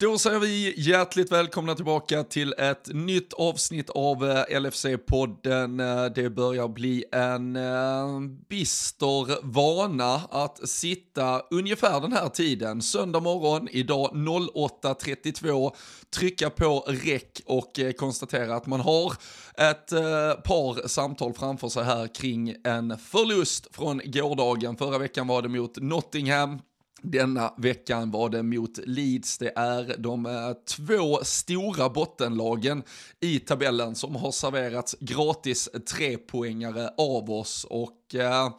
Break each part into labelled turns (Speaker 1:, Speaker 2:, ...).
Speaker 1: Då säger vi hjärtligt välkomna tillbaka till ett nytt avsnitt av eh, LFC-podden. Eh, det börjar bli en eh, bister vana att sitta ungefär den här tiden, söndag morgon, idag 08.32, trycka på räck och konstatera att man har ett par samtal framför sig här kring en förlust från gårdagen. Förra veckan var det mot Nottingham, denna veckan var det mot Leeds. Det är de eh, två stora bottenlagen i tabellen som har serverats gratis trepoängare av oss. Och eh,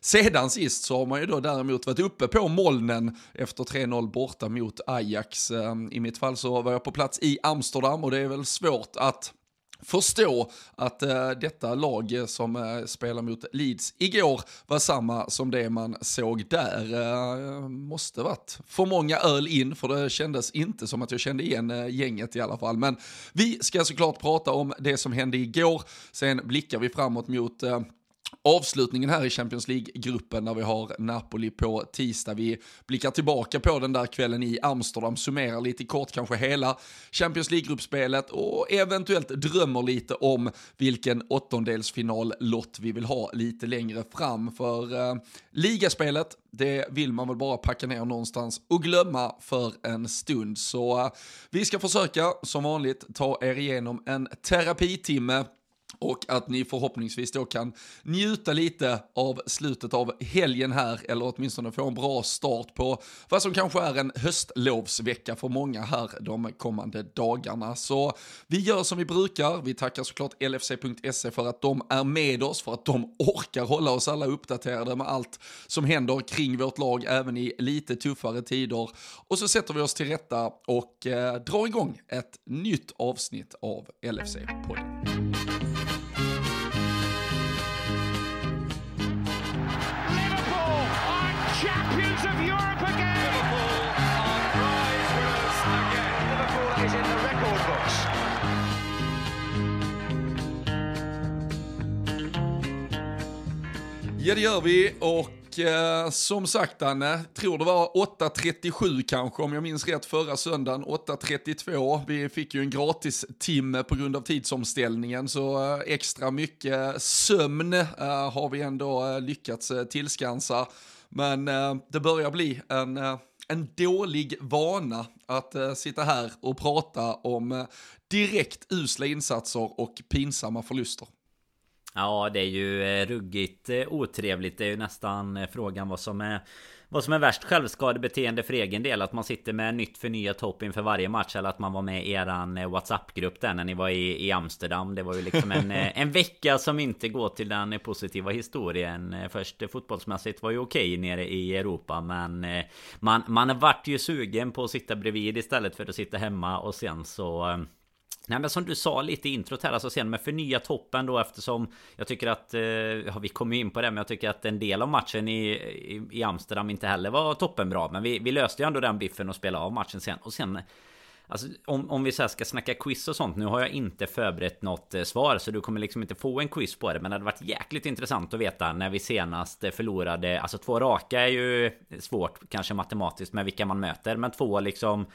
Speaker 1: sedan sist så har man ju då däremot varit uppe på molnen efter 3-0 borta mot Ajax. Eh, I mitt fall så var jag på plats i Amsterdam och det är väl svårt att förstå att eh, detta lag eh, som eh, spelar mot Leeds igår var samma som det man såg där. Eh, måste varit för många öl in, för det kändes inte som att jag kände igen eh, gänget i alla fall. Men vi ska såklart prata om det som hände igår, sen blickar vi framåt mot eh, avslutningen här i Champions League-gruppen när vi har Napoli på tisdag. Vi blickar tillbaka på den där kvällen i Amsterdam, summerar lite kort kanske hela Champions League-gruppspelet och eventuellt drömmer lite om vilken åttondelsfinal-lott vi vill ha lite längre fram. För eh, ligaspelet, det vill man väl bara packa ner någonstans och glömma för en stund. Så eh, vi ska försöka som vanligt ta er igenom en terapitimme och att ni förhoppningsvis då kan njuta lite av slutet av helgen här, eller åtminstone få en bra start på vad som kanske är en höstlovsvecka för många här de kommande dagarna. Så vi gör som vi brukar, vi tackar såklart LFC.se för att de är med oss, för att de orkar hålla oss alla uppdaterade med allt som händer kring vårt lag, även i lite tuffare tider. Och så sätter vi oss till rätta och eh, drar igång ett nytt avsnitt av LFC-podden. Ja det gör vi och eh, som sagt Anne, tror det var 8.37 kanske om jag minns rätt förra söndagen, 8.32. Vi fick ju en gratis timme på grund av tidsomställningen så eh, extra mycket sömn eh, har vi ändå eh, lyckats eh, tillskansa. Men eh, det börjar bli en eh, en dålig vana att uh, sitta här och prata om uh, direkt usla insatser och pinsamma förluster.
Speaker 2: Ja, det är ju eh, ruggigt eh, otrevligt. Det är ju nästan eh, frågan vad som är vad som är värst självskadebeteende för egen del? Att man sitter med nytt förnyat hopp inför varje match Eller att man var med i eran WhatsApp-grupp där när ni var i, i Amsterdam? Det var ju liksom en, en vecka som inte går till den positiva historien. Först fotbollsmässigt var ju okej nere i Europa Men man, man vart ju sugen på att sitta bredvid istället för att sitta hemma Och sen så Nej men som du sa lite i introt här, alltså sen med förnya toppen då eftersom Jag tycker att, eh, ja vi kommer in på det men jag tycker att en del av matchen i, i, i Amsterdam inte heller var toppenbra Men vi, vi löste ju ändå den biffen och spelade av matchen sen. Och sen Alltså om, om vi så ska snacka quiz och sånt Nu har jag inte förberett något eh, svar Så du kommer liksom inte få en quiz på det Men det hade varit jäkligt intressant att veta När vi senast eh, förlorade. Alltså två raka är ju svårt Kanske matematiskt med vilka man möter Men två liksom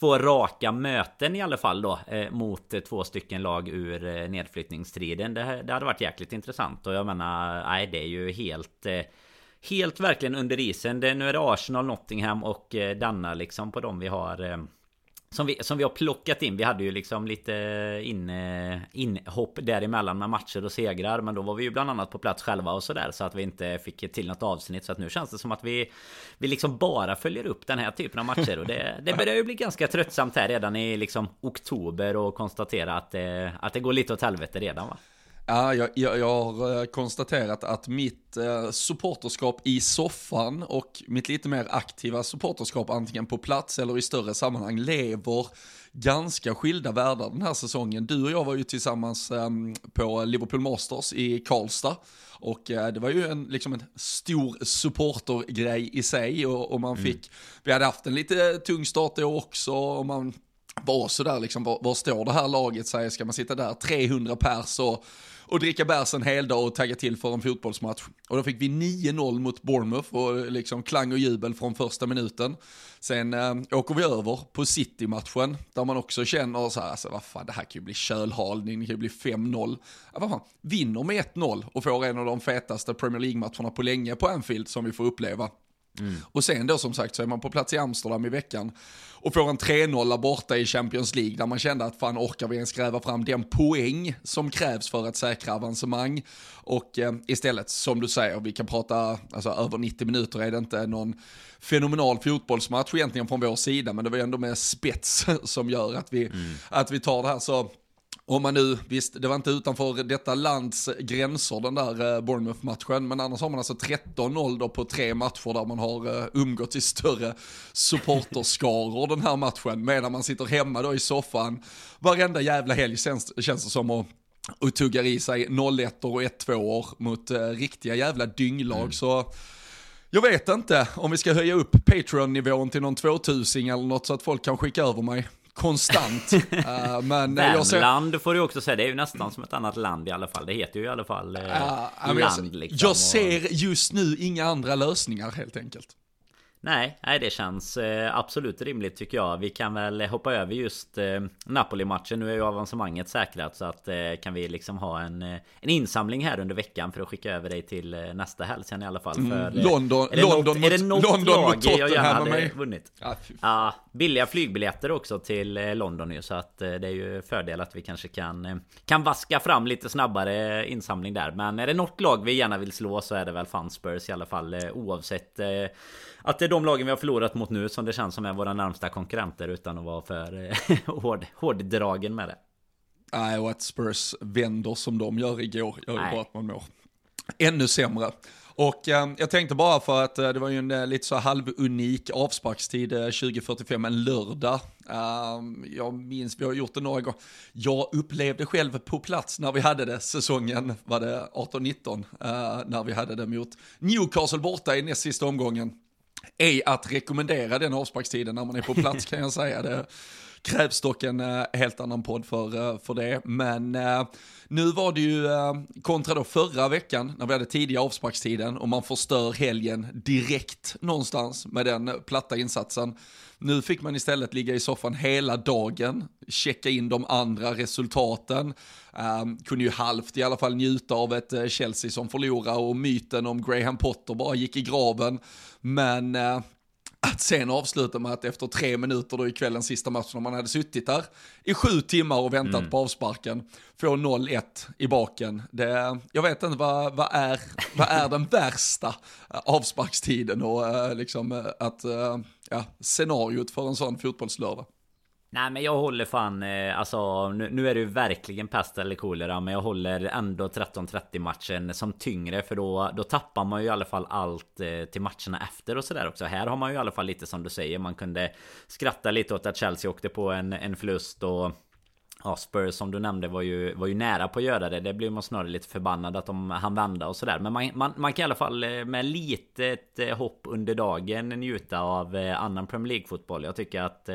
Speaker 2: två raka möten i alla fall då eh, mot eh, två stycken lag ur eh, nedflyttningsstriden. Det, det hade varit jäkligt intressant och jag menar, nej det är ju helt eh, Helt verkligen under isen. Det, nu är det Arsenal, Nottingham och eh, Danna liksom på dem vi har som vi, som vi har plockat in. Vi hade ju liksom lite in, inhopp däremellan med matcher och segrar. Men då var vi ju bland annat på plats själva och sådär. Så att vi inte fick till något avsnitt. Så att nu känns det som att vi, vi liksom bara följer upp den här typen av matcher. Och det, det börjar ju bli ganska tröttsamt här redan i liksom oktober. Och konstatera att, eh, att det går lite åt helvete redan va.
Speaker 1: Ja, jag, jag, jag, har eh, konstaterat att mitt eh, supporterskap i soffan och mitt lite mer aktiva supporterskap antingen på plats eller i större sammanhang lever ganska skilda världar den här säsongen. Du och jag var ju tillsammans eh, på Liverpool Masters i Karlstad och eh, det var ju en, liksom en stor supportergrej i sig och, och man mm. fick, mm. vi hade haft en lite tung start då också och man var sådär liksom, var, var står det här laget säger, ska man sitta där 300 pers och, och dricka bärs en hel dag och tagga till för en fotbollsmatch. Och då fick vi 9-0 mot Bournemouth och liksom klang och jubel från första minuten. Sen äh, åker vi över på City-matchen där man också känner så här, alltså vad fan det här kan ju bli kölhalning, det kan ju bli 5-0. Ja, vad fan, vinner med 1-0 och får en av de fetaste Premier League-matcherna på länge på Anfield som vi får uppleva. Mm. Och sen då som sagt så är man på plats i Amsterdam i veckan och får en 3-0 borta i Champions League där man kände att fan orkar vi ens gräva fram den poäng som krävs för att säkra avancemang. Och eh, istället, som du säger, vi kan prata, alltså över 90 minuter är det inte någon fenomenal fotbollsmatch egentligen från vår sida, men det var ändå med spets som gör att vi, mm. att vi tar det här så om man nu, visst, det var inte utanför detta lands gränser den där eh, Bournemouth-matchen, men annars har man alltså 13-0 då på tre matcher där man har uh, umgått i större supporterskaror den här matchen, medan man sitter hemma då i soffan varenda jävla helg känns, känns det som att och tuggar i sig 0-1 och 1-2 år mot uh, riktiga jävla dynglag. Mm. Så jag vet inte om vi ska höja upp Patreon-nivån till någon 2000 eller något så att folk kan skicka över mig konstant. uh, men
Speaker 2: jag ser... Land får du också säga, det är ju nästan som ett annat land i alla fall. Det heter ju i alla fall uh, uh, land.
Speaker 1: Liksom, jag ser just nu inga andra lösningar helt enkelt.
Speaker 2: Nej, nej det känns eh, absolut rimligt tycker jag. Vi kan väl hoppa över just eh, Napoli-matchen. Nu är ju avancemanget säkrat så att eh, kan vi liksom ha en, eh, en insamling här under veckan för att skicka över dig till nästa helg sen i alla fall.
Speaker 1: Mm, för, London, är det London, något, är det något London lag jag gärna hade vunnit? Ja,
Speaker 2: ja, billiga flygbiljetter också till London ju så att det är ju fördel att vi kanske kan kan vaska fram lite snabbare insamling där. Men är det något lag vi gärna vill slå så är det väl Fan Spurs i alla fall oavsett att det är de lagen vi har förlorat mot nu som det känns som är våra närmsta konkurrenter utan att vara för eh, hård, hårddragen med det.
Speaker 1: Nej, och att Spurs vänder som de gör igår gör ju bara att man mår ännu sämre. Och eh, jag tänkte bara för att eh, det var ju en eh, lite så halvunik avsparkstid 2045, eh, en lördag. Ehm, jag minns, vi har gjort det några gånger. Jag upplevde själv på plats när vi hade det säsongen, var det 18-19, eh, när vi hade det mot Newcastle borta i näst sista omgången är att rekommendera den avsparkstiden när man är på plats kan jag säga. Det krävs dock en eh, helt annan podd för, eh, för det. Men eh, nu var det ju kontra då förra veckan när vi hade tidiga avsparkstiden och man förstör helgen direkt någonstans med den platta insatsen. Nu fick man istället ligga i soffan hela dagen, checka in de andra resultaten. Um, kunde ju halvt i alla fall njuta av ett Chelsea som förlorar och myten om Graham Potter bara gick i graven. Men uh, att sen avsluta med att efter tre minuter då i kvällens sista match när man hade suttit där i sju timmar och väntat mm. på avsparken, få 0-1 i baken. Det, jag vet inte vad, vad, är, vad är den värsta avsparkstiden och uh, liksom att, ja, scenariot för en sån fotbollslördag.
Speaker 2: Nej men jag håller fan, eh, alltså nu, nu, är det ju verkligen pest eller kolera Men jag håller ändå 13-30 matchen som tyngre För då, då tappar man ju i alla fall allt eh, till matcherna efter och sådär också Här har man ju i alla fall lite som du säger Man kunde skratta lite åt att Chelsea åkte på en, en förlust och Ja, Spurs som du nämnde var ju, var ju nära på att göra det. Det blir man snarare lite förbannad att de hann vända och sådär. Men man, man, man kan i alla fall eh, med litet hopp under dagen njuta av annan Premier League-fotboll. Jag tycker att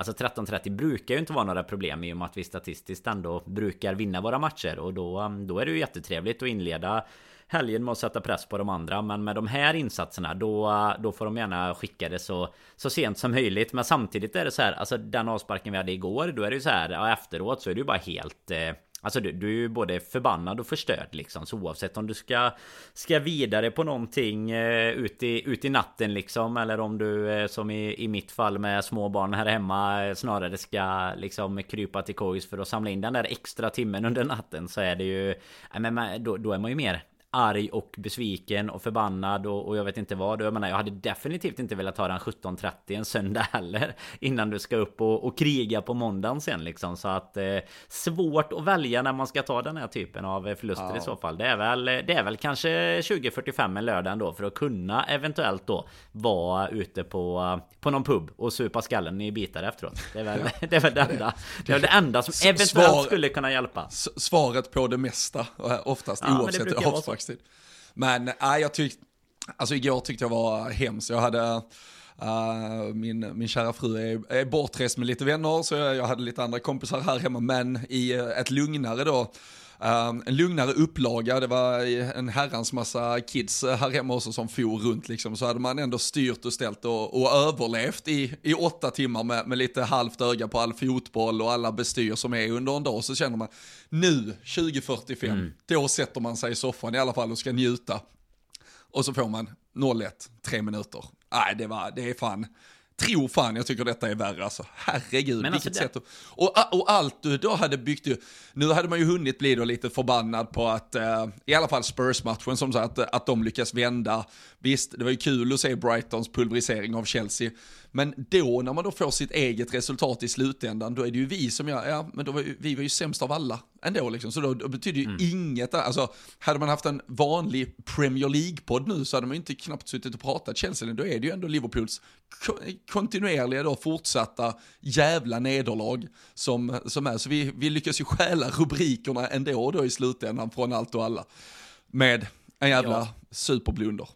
Speaker 2: Alltså 13.30 brukar ju inte vara några problem i och med att vi statistiskt ändå brukar vinna våra matcher. Och då, um, då är det ju jättetrevligt att inleda helgen med att sätta press på de andra. Men med de här insatserna då, uh, då får de gärna skicka det så, så sent som möjligt. Men samtidigt är det så här, alltså den avsparken vi hade igår, då är det ju så här, ja, efteråt så är det ju bara helt... Eh, Alltså du, du är ju både förbannad och förstörd liksom. Så oavsett om du ska Ska vidare på någonting eh, ut, i, ut i natten liksom Eller om du eh, som i, i mitt fall med små barn här hemma eh, Snarare ska liksom krypa till kojs för att samla in den där extra timmen under natten Så är det ju men, då, då är man ju mer arg och besviken och förbannad och, och, jag vet inte vad. Jag menar, jag hade definitivt inte velat ta den 17.30 en söndag heller. Innan du ska upp och, och kriga på måndagen sen liksom. Så att eh, svårt att välja när man ska ta den här typen av förluster ja. i så fall. Det är väl, det är väl kanske 20.45 en lördag ändå för att kunna eventuellt då vara ute på, på någon pub och supa skallen i bitar efteråt. Det är väl, det, är väl det enda. Det är det enda som eventuellt Svar, skulle kunna hjälpa.
Speaker 1: Svaret på det mesta, oftast ja, oavsett dagstid. Men äh, jag tyckte, alltså igår tyckte jag var hemskt. Jag hade Uh, min, min kära fru är, är bortrest med lite vänner, så jag, jag hade lite andra kompisar här hemma, men i ett lugnare då, Um, en lugnare upplaga, det var en herrans massa kids här hemma också som for runt liksom, så hade man ändå styrt och ställt och, och överlevt i, i åtta timmar med, med lite halvt öga på all fotboll och alla bestyr som är under en dag, så känner man nu 2045, mm. då sätter man sig i soffan i alla fall och ska njuta. Och så får man 0-1, tre minuter. Nej, det, var, det är fan, tror fan jag tycker detta är värre alltså. Herregud, Men vilket alltså sätt. Och, och allt du då hade byggt ju, nu hade man ju hunnit bli då lite förbannad på att, eh, i alla fall Spurs-matchen som sagt, att, att de lyckas vända. Visst, det var ju kul att se Brightons pulverisering av Chelsea. Men då när man då får sitt eget resultat i slutändan, då är det ju vi som gör, ja men då var ju, vi var ju sämst av alla ändå liksom. Så då, då betyder ju mm. inget, alltså hade man haft en vanlig Premier League-podd nu så hade man ju inte knappt suttit och pratat Chelsea, då är det ju ändå Liverpools kontinuerliga då fortsatta jävla nederlag som, som är. Så vi, vi lyckas ju stjäla rubrikerna ändå då i slutändan från allt och alla. Med en jävla ja. superblunder.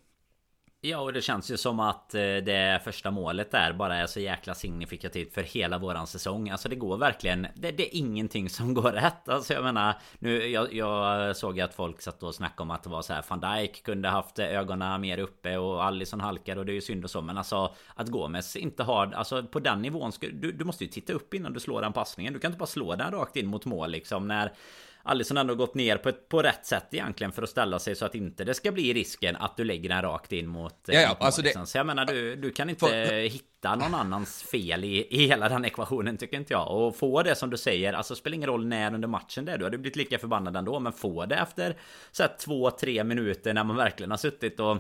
Speaker 2: Ja, och det känns ju som att eh, det första målet där bara är så jäkla signifikativt för hela våran säsong. Alltså det går verkligen... Det, det är ingenting som går rätt. Alltså jag menar... Nu, jag, jag såg att folk satt och snackade om att det var så här... Van Dijk kunde haft ögonen mer uppe och Allison halkar och det är ju synd och så. Men alltså att Gomes inte har... Alltså på den nivån... Ska, du, du måste ju titta upp innan du slår den passningen. Du kan inte bara slå den rakt in mot mål liksom. När Alisson ändå gått ner på, ett, på rätt sätt egentligen för att ställa sig så att inte det ska bli risken att du lägger den rakt in mot...
Speaker 1: Eh, ja, ja, alltså
Speaker 2: det... Så jag menar du, du kan inte för... hitta någon annans fel i, i hela den ekvationen tycker inte jag. Och få det som du säger, alltså spelar ingen roll när under matchen det är. Du hade blivit lika förbannad ändå. Men få det efter så här, två, tre minuter när man verkligen har suttit och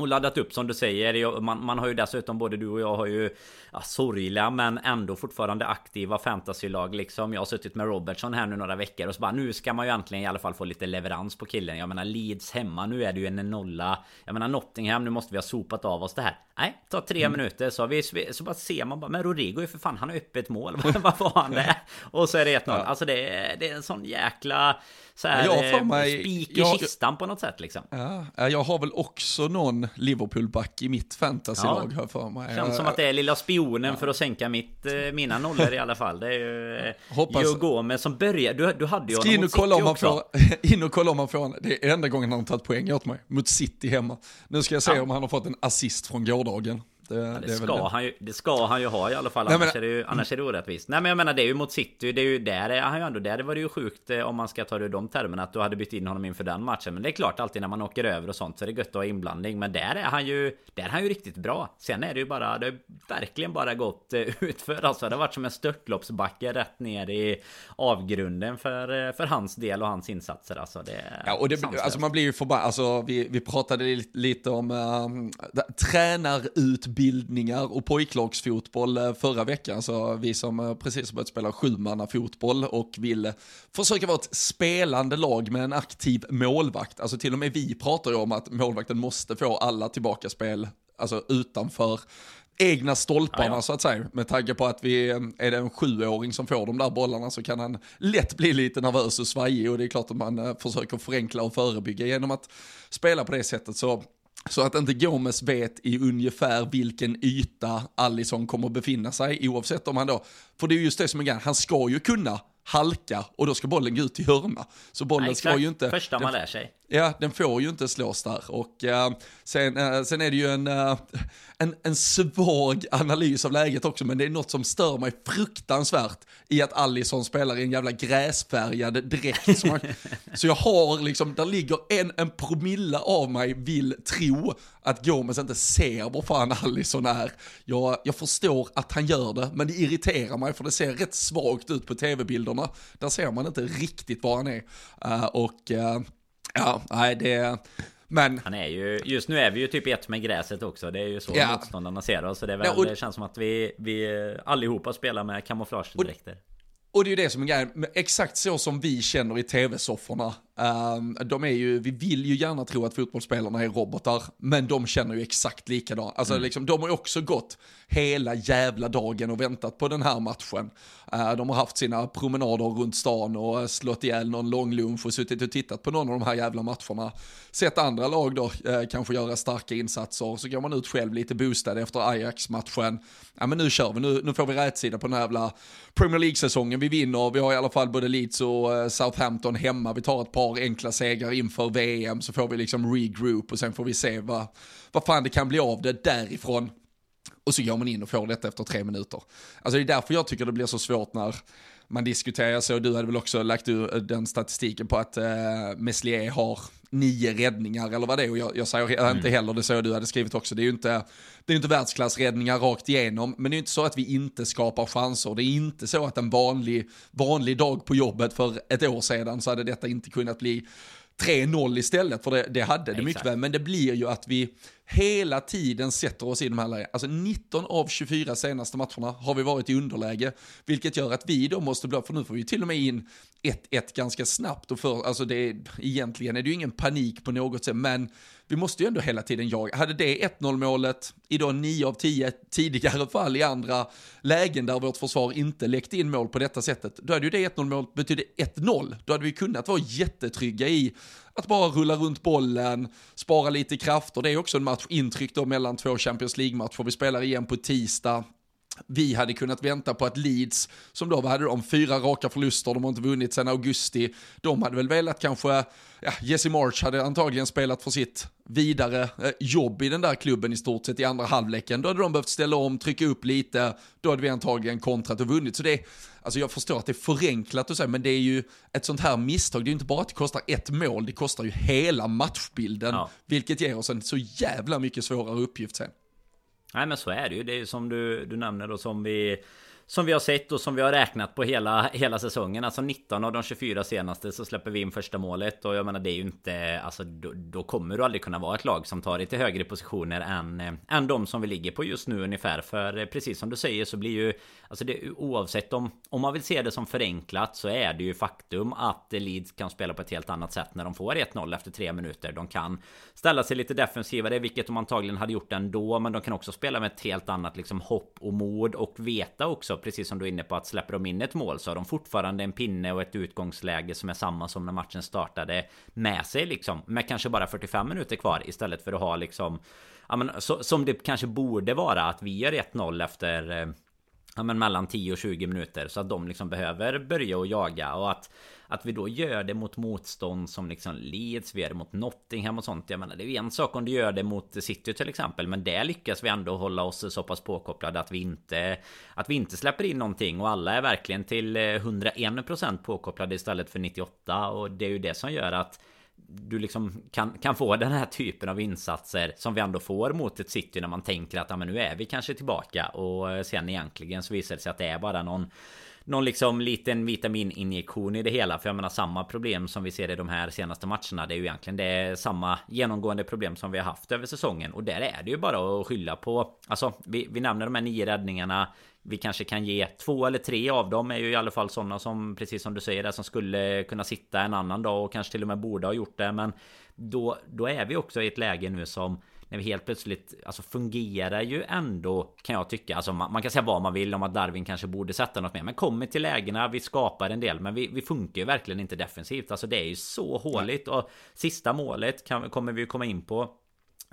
Speaker 2: och laddat upp som du säger. Man, man har ju dessutom, både du och jag har ju ja, sorgliga men ändå fortfarande aktiva fantasylag liksom. Jag har suttit med Robertson här nu några veckor och så bara nu ska man ju äntligen i alla fall få lite leverans på killen. Jag menar Leeds hemma, nu är det ju en nolla. Jag menar Nottingham, nu måste vi ha sopat av oss det här. Nej, ta tre mm. minuter så, vi, så bara ser man bara, men Rodrigo är för fan, han har öppet mål. Vad var han det? Och så är det 1-0. Ja. Alltså det, det är en sån jäkla så här, jag eh, mig, spik i jag, kistan på något sätt liksom.
Speaker 1: Ja, jag har väl också någon Liverpool-back i mitt fantasylag ja. för mig.
Speaker 2: Känns som att det är lilla spionen ja. för att sänka mitt, eh, mina nollor i alla fall. Det är ju eh, Hoppas... Joe Gomez som börjar. Du, du hade ju
Speaker 1: honom in och kolla om också. Får, in och kolla om han får Det är enda gången han har tagit poäng åt mig. Mot City hemma. Nu ska jag se om han har fått en assist från gårdagen dagen.
Speaker 2: Det, ja, det, det ska han ju, det ska han ju ha i alla fall. Nej, annars, men, är det ju, annars är det orättvist. Nej men jag menar det är ju mot City. Det är ju där är han ju ändå. Där var det ju sjukt eh, om man ska ta det i de termerna. Att du hade bytt in honom inför den matchen. Men det är klart alltid när man åker över och sånt så är det gött att ha inblandning. Men där är han ju. Där är han ju riktigt bra. Sen är det ju bara. Det har verkligen bara gått eh, utför. Alltså det har varit som en störtloppsbacke rätt ner i avgrunden för, eh, för hans del och hans insatser. Alltså det
Speaker 1: Ja och det, alltså man blir ju förbannad. Alltså vi, vi pratade lite om uh, tränarutbildningar och pojklagsfotboll eh, förra veckan. Så vi som eh, precis börjat spela fotboll och vill försöka vara ett spelande lag med en aktiv målvakt. Alltså till och med vi pratar ju om att målvakten måste få alla tillbaka spel, alltså utanför egna stolparna ja, ja. så att säga. Med tanke på att vi, eh, är det en sjuåring som får de där bollarna så kan han lätt bli lite nervös och svajig och det är klart att man försöker förenkla och förebygga genom att spela på det sättet. Så så att inte Gomes vet i ungefär vilken yta Allison kommer att befinna sig oavsett om han då, för det är just det som är grejen, han ska ju kunna halka och då ska bollen gå ut i hörna. Så bollen Nej, ska ju inte...
Speaker 2: Första man lär sig.
Speaker 1: Ja, den får ju inte slås där. Och uh, sen, uh, sen är det ju en, uh, en, en svag analys av läget också, men det är något som stör mig fruktansvärt i att Allison spelar i en jävla gräsfärgad dräkt. så, man, så jag har liksom, där ligger en, en promille av mig vill tro att Gomes inte ser vad fan Allison är. Jag, jag förstår att han gör det, men det irriterar mig för det ser rätt svagt ut på tv-bilderna. Där ser man inte riktigt var han är. och Ja, nej det... Men...
Speaker 2: Han är ju, just nu är vi ju typ ett med gräset också. Det är ju så ja. motståndarna ser oss. Så det, väl, ja, och... det känns som att vi, vi allihopa spelar med kamouflagedräkter.
Speaker 1: Och det är ju det som är grejen, exakt så som vi känner i tv-sofforna Um, de är ju, vi vill ju gärna tro att fotbollsspelarna är robotar, men de känner ju exakt likadant. Alltså mm. liksom, de har ju också gått hela jävla dagen och väntat på den här matchen. Eh, de har haft sina promenader runt stan och eh, slått ihjäl någon lång lunch och suttit och tittat på någon av de här jävla matcherna. Sett andra lag då eh, kanske göra starka insatser, så går man ut själv lite boostad efter Ajax-matchen. Ja men nu kör vi, nu, nu får vi rätsida på den här jävla Premier League-säsongen. Vi vinner, vi har i alla fall både Leeds och Southampton hemma. Vi tar ett par enkla segrar inför VM så får vi liksom regroup och sen får vi se vad, vad fan det kan bli av det därifrån. Och så går man in och får detta efter tre minuter. Alltså det är därför jag tycker det blir så svårt när man diskuterar, såg du hade väl också lagt ut den statistiken på att eh, Meslier har nio räddningar eller vad det är. Och jag, jag säger mm. inte heller, det såg du hade skrivit också, det är ju inte, det är inte världsklassräddningar rakt igenom, men det är inte så att vi inte skapar chanser, det är inte så att en vanlig, vanlig dag på jobbet för ett år sedan så hade detta inte kunnat bli 3-0 istället, för det, det hade det mycket väl, men det blir ju att vi hela tiden sätter oss i de här lägena. Alltså 19 av 24 senaste matcherna har vi varit i underläge, vilket gör att vi då måste bli, för nu får vi till och med in 1-1 ganska snabbt och för, alltså det är, egentligen är det ju ingen panik på något sätt, men vi måste ju ändå hela tiden jaga. Hade det 1-0 målet i då 9 av 10 tidigare fall i andra lägen där vårt försvar inte läckte in mål på detta sättet, då hade ju det 1-0 målet betydde 1-0. Då hade vi kunnat vara jättetrygga i att bara rulla runt bollen, spara lite krafter. Det är också en match intryck då mellan två Champions League-matcher. Vi spelar igen på tisdag. Vi hade kunnat vänta på att Leeds, som då hade de fyra raka förluster, de har inte vunnit sedan augusti, de hade väl velat kanske, ja, Jesse March hade antagligen spelat för sitt vidare eh, jobb i den där klubben i stort sett i andra halvleken. Då hade de behövt ställa om, trycka upp lite, då hade vi antagligen kontrat och vunnit. Så det alltså jag förstår att det är förenklat att säga, men det är ju ett sånt här misstag, det är ju inte bara att det kostar ett mål, det kostar ju hela matchbilden, ja. vilket ger oss en så jävla mycket svårare uppgift sen.
Speaker 2: Nej men så är det ju. Det är ju som du, du nämner och som vi som vi har sett och som vi har räknat på hela, hela säsongen. Alltså 19 av de 24 senaste så släpper vi in första målet. Och jag menar det är ju inte... Alltså då, då kommer du aldrig kunna vara ett lag som tar dig till högre positioner än, eh, än de som vi ligger på just nu ungefär. För eh, precis som du säger så blir ju... Alltså det, oavsett om, om man vill se det som förenklat så är det ju faktum att Leeds kan spela på ett helt annat sätt när de får 1-0 efter tre minuter. De kan ställa sig lite defensivare, vilket de antagligen hade gjort ändå. Men de kan också spela med ett helt annat liksom hopp och mod och veta också precis som du är inne på att släpper de in ett mål så har de fortfarande en pinne och ett utgångsläge som är samma som när matchen startade med sig liksom. Med kanske bara 45 minuter kvar istället för att ha liksom Ja men så, som det kanske borde vara att vi gör 1-0 efter eh, Ja men mellan 10 och 20 minuter så att de liksom behöver börja och jaga och att att vi då gör det mot motstånd som liksom Leeds, vi gör det mot Nottingham och sånt. Jag menar det är ju en sak om du gör det mot City till exempel. Men där lyckas vi ändå hålla oss så pass påkopplade att vi inte Att vi inte släpper in någonting och alla är verkligen till eh, 101% påkopplade istället för 98 och det är ju det som gör att du liksom kan, kan få den här typen av insatser som vi ändå får mot ett city när man tänker att ja, men nu är vi kanske tillbaka och sen egentligen så visar det sig att det är bara någon någon liksom liten vitamininjektion i det hela. För jag menar samma problem som vi ser i de här senaste matcherna. Det är ju egentligen det är samma genomgående problem som vi har haft över säsongen. Och där är det ju bara att skylla på. Alltså vi, vi nämner de här nio räddningarna. Vi kanske kan ge två eller tre av dem är ju i alla fall sådana som precis som du säger där som skulle kunna sitta en annan dag och kanske till och med borde ha gjort det. Men då, då är vi också i ett läge nu som när vi helt plötsligt Alltså fungerar ju ändå Kan jag tycka. Alltså man, man, kan säga vad man vill om att Darwin kanske borde sätta något mer Men kommer till lägena Vi skapar en del Men vi, vi funkar ju verkligen inte defensivt. Alltså det är ju så håligt Och sista målet kan, kommer vi komma in på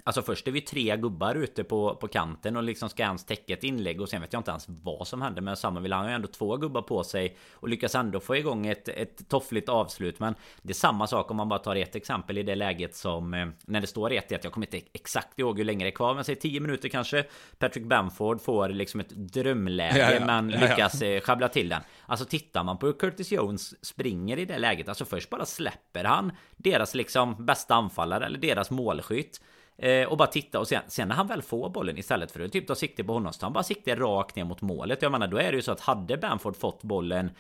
Speaker 2: Alltså först är vi tre gubbar ute på, på kanten och liksom ska ens täcka ett inlägg och sen vet jag inte ens vad som händer med vill han har ju ändå två gubbar på sig och lyckas ändå få igång ett, ett toffligt avslut men det är samma sak om man bara tar ett exempel i det läget som eh, när det står 1-1 jag kommer inte exakt ihåg hur länge det är kvar men säg 10 minuter kanske Patrick Bamford får liksom ett drömläge ja, ja. men lyckas ja. Eh, schabbla till den Alltså tittar man på hur Curtis Jones springer i det läget Alltså först bara släpper han deras liksom bästa anfallare eller deras målskytt Eh, och bara titta och sen, sen när han väl får bollen istället för att typ ta sikte på honom så han bara sikte rakt ner mot målet. Jag menar då är det ju så att hade Bamford fått bollen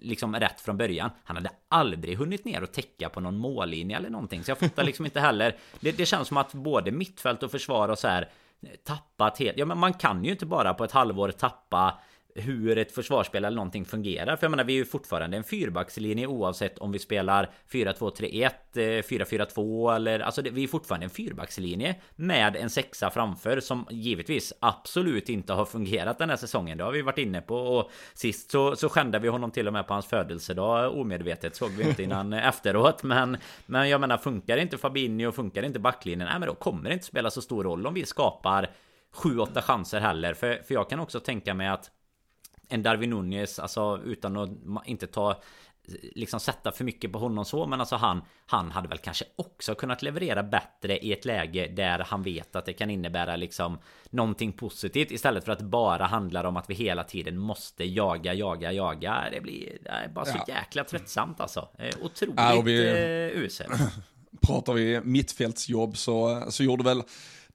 Speaker 2: liksom rätt från början. Han hade aldrig hunnit ner och täcka på någon mållinje eller någonting. Så jag fattar liksom inte heller. Det, det känns som att både mittfält och försvar och så här eh, tappat helt. Ja men man kan ju inte bara på ett halvår tappa hur ett försvarsspel eller någonting fungerar. För jag menar vi är ju fortfarande en fyrbackslinje oavsett om vi spelar 4-2-3-1, 4-4-2 eh, eller alltså det, vi är fortfarande en fyrbackslinje med en sexa framför som givetvis absolut inte har fungerat den här säsongen. Det har vi varit inne på och sist så, så skändade vi honom till och med på hans födelsedag omedvetet såg vi inte innan efteråt. Men, men jag menar funkar inte Fabinho, funkar inte backlinjen, nej men då kommer det inte spela så stor roll om vi skapar 7-8 chanser heller. För, för jag kan också tänka mig att en Darwin Nunez, alltså utan att inte ta liksom sätta för mycket på honom så men alltså han Han hade väl kanske också kunnat leverera bättre i ett läge där han vet att det kan innebära liksom Någonting positivt istället för att bara handla om att vi hela tiden måste jaga, jaga, jaga. Det blir det är bara så ja. jäkla tröttsamt alltså. Otroligt ja, vi, eh, uselt.
Speaker 1: Pratar vi mittfältsjobb så, så gjorde väl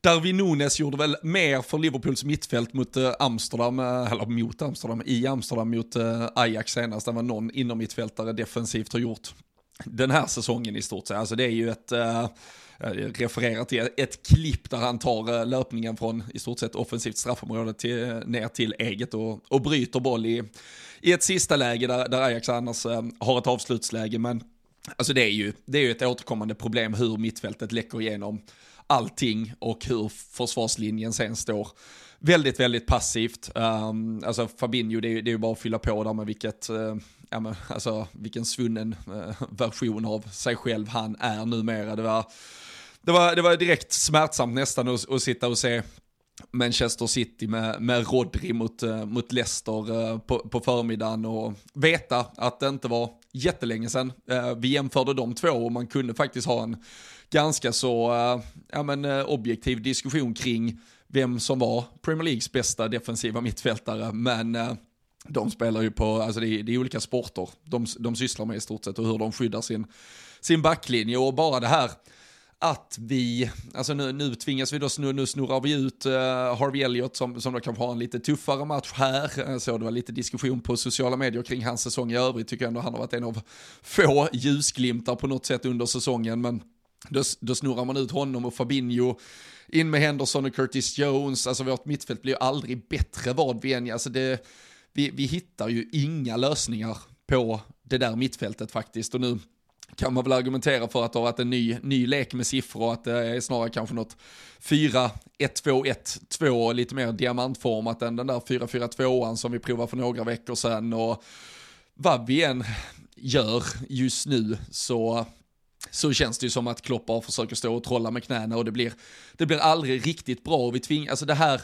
Speaker 1: Darwin Nunes gjorde väl mer för Liverpools mittfält mot eh, Amsterdam, eh, eller mot Amsterdam, i Amsterdam mot eh, Ajax senast än vad någon inom mittfältare defensivt har gjort den här säsongen i stort sett. Alltså det är ju ett, äh, refererat till ett klipp där han tar löpningen från i stort sett offensivt straffområde till, ner till eget och, och bryter boll i, i ett sista läge där, där Ajax annars har ett avslutsläge. Men alltså det är ju, det är ju ett återkommande problem hur mittfältet läcker igenom allting och hur försvarslinjen sen står väldigt, väldigt passivt. Um, alltså Fabinho, det är, det är ju bara att fylla på där med vilket, uh, ja, men, alltså, vilken svunnen uh, version av sig själv han är numera. Det var, det var, det var direkt smärtsamt nästan att, att sitta och se Manchester City med, med Rodri mot, uh, mot Leicester uh, på, på förmiddagen och veta att det inte var jättelänge sedan uh, vi jämförde de två och man kunde faktiskt ha en ganska så eh, ja, men, eh, objektiv diskussion kring vem som var Premier Leagues bästa defensiva mittfältare, men eh, de spelar ju på, alltså det är, det är, olika sporter. De, de sysslar med i stort sett och hur de skyddar sin, sin backlinje. Och bara det här att vi, alltså nu, nu tvingas vi då, nu, nu snurrar vi ut uh, Harvey Elliott som, som då kanske har en lite tuffare match här. Så det var lite diskussion på sociala medier kring hans säsong i övrigt, tycker jag ändå han har varit en av få ljusglimtar på något sätt under säsongen, men då, då snurrar man ut honom och Fabinho, in med Henderson och Curtis Jones, alltså vårt mittfält blir aldrig bättre vad vi än, alltså det, vi, vi hittar ju inga lösningar på det där mittfältet faktiskt. Och nu kan man väl argumentera för att det har varit en ny, ny lek med siffror och att det är snarare kanske något 4, 1, 2, 1, 2 lite mer diamantformat än den där 4, 4, 2an som vi provade för några veckor sedan. Och vad vi än gör just nu så så känns det ju som att Klopp bara försöker stå och trolla med knäna och det blir, det blir aldrig riktigt bra och vi tvingas, alltså det här,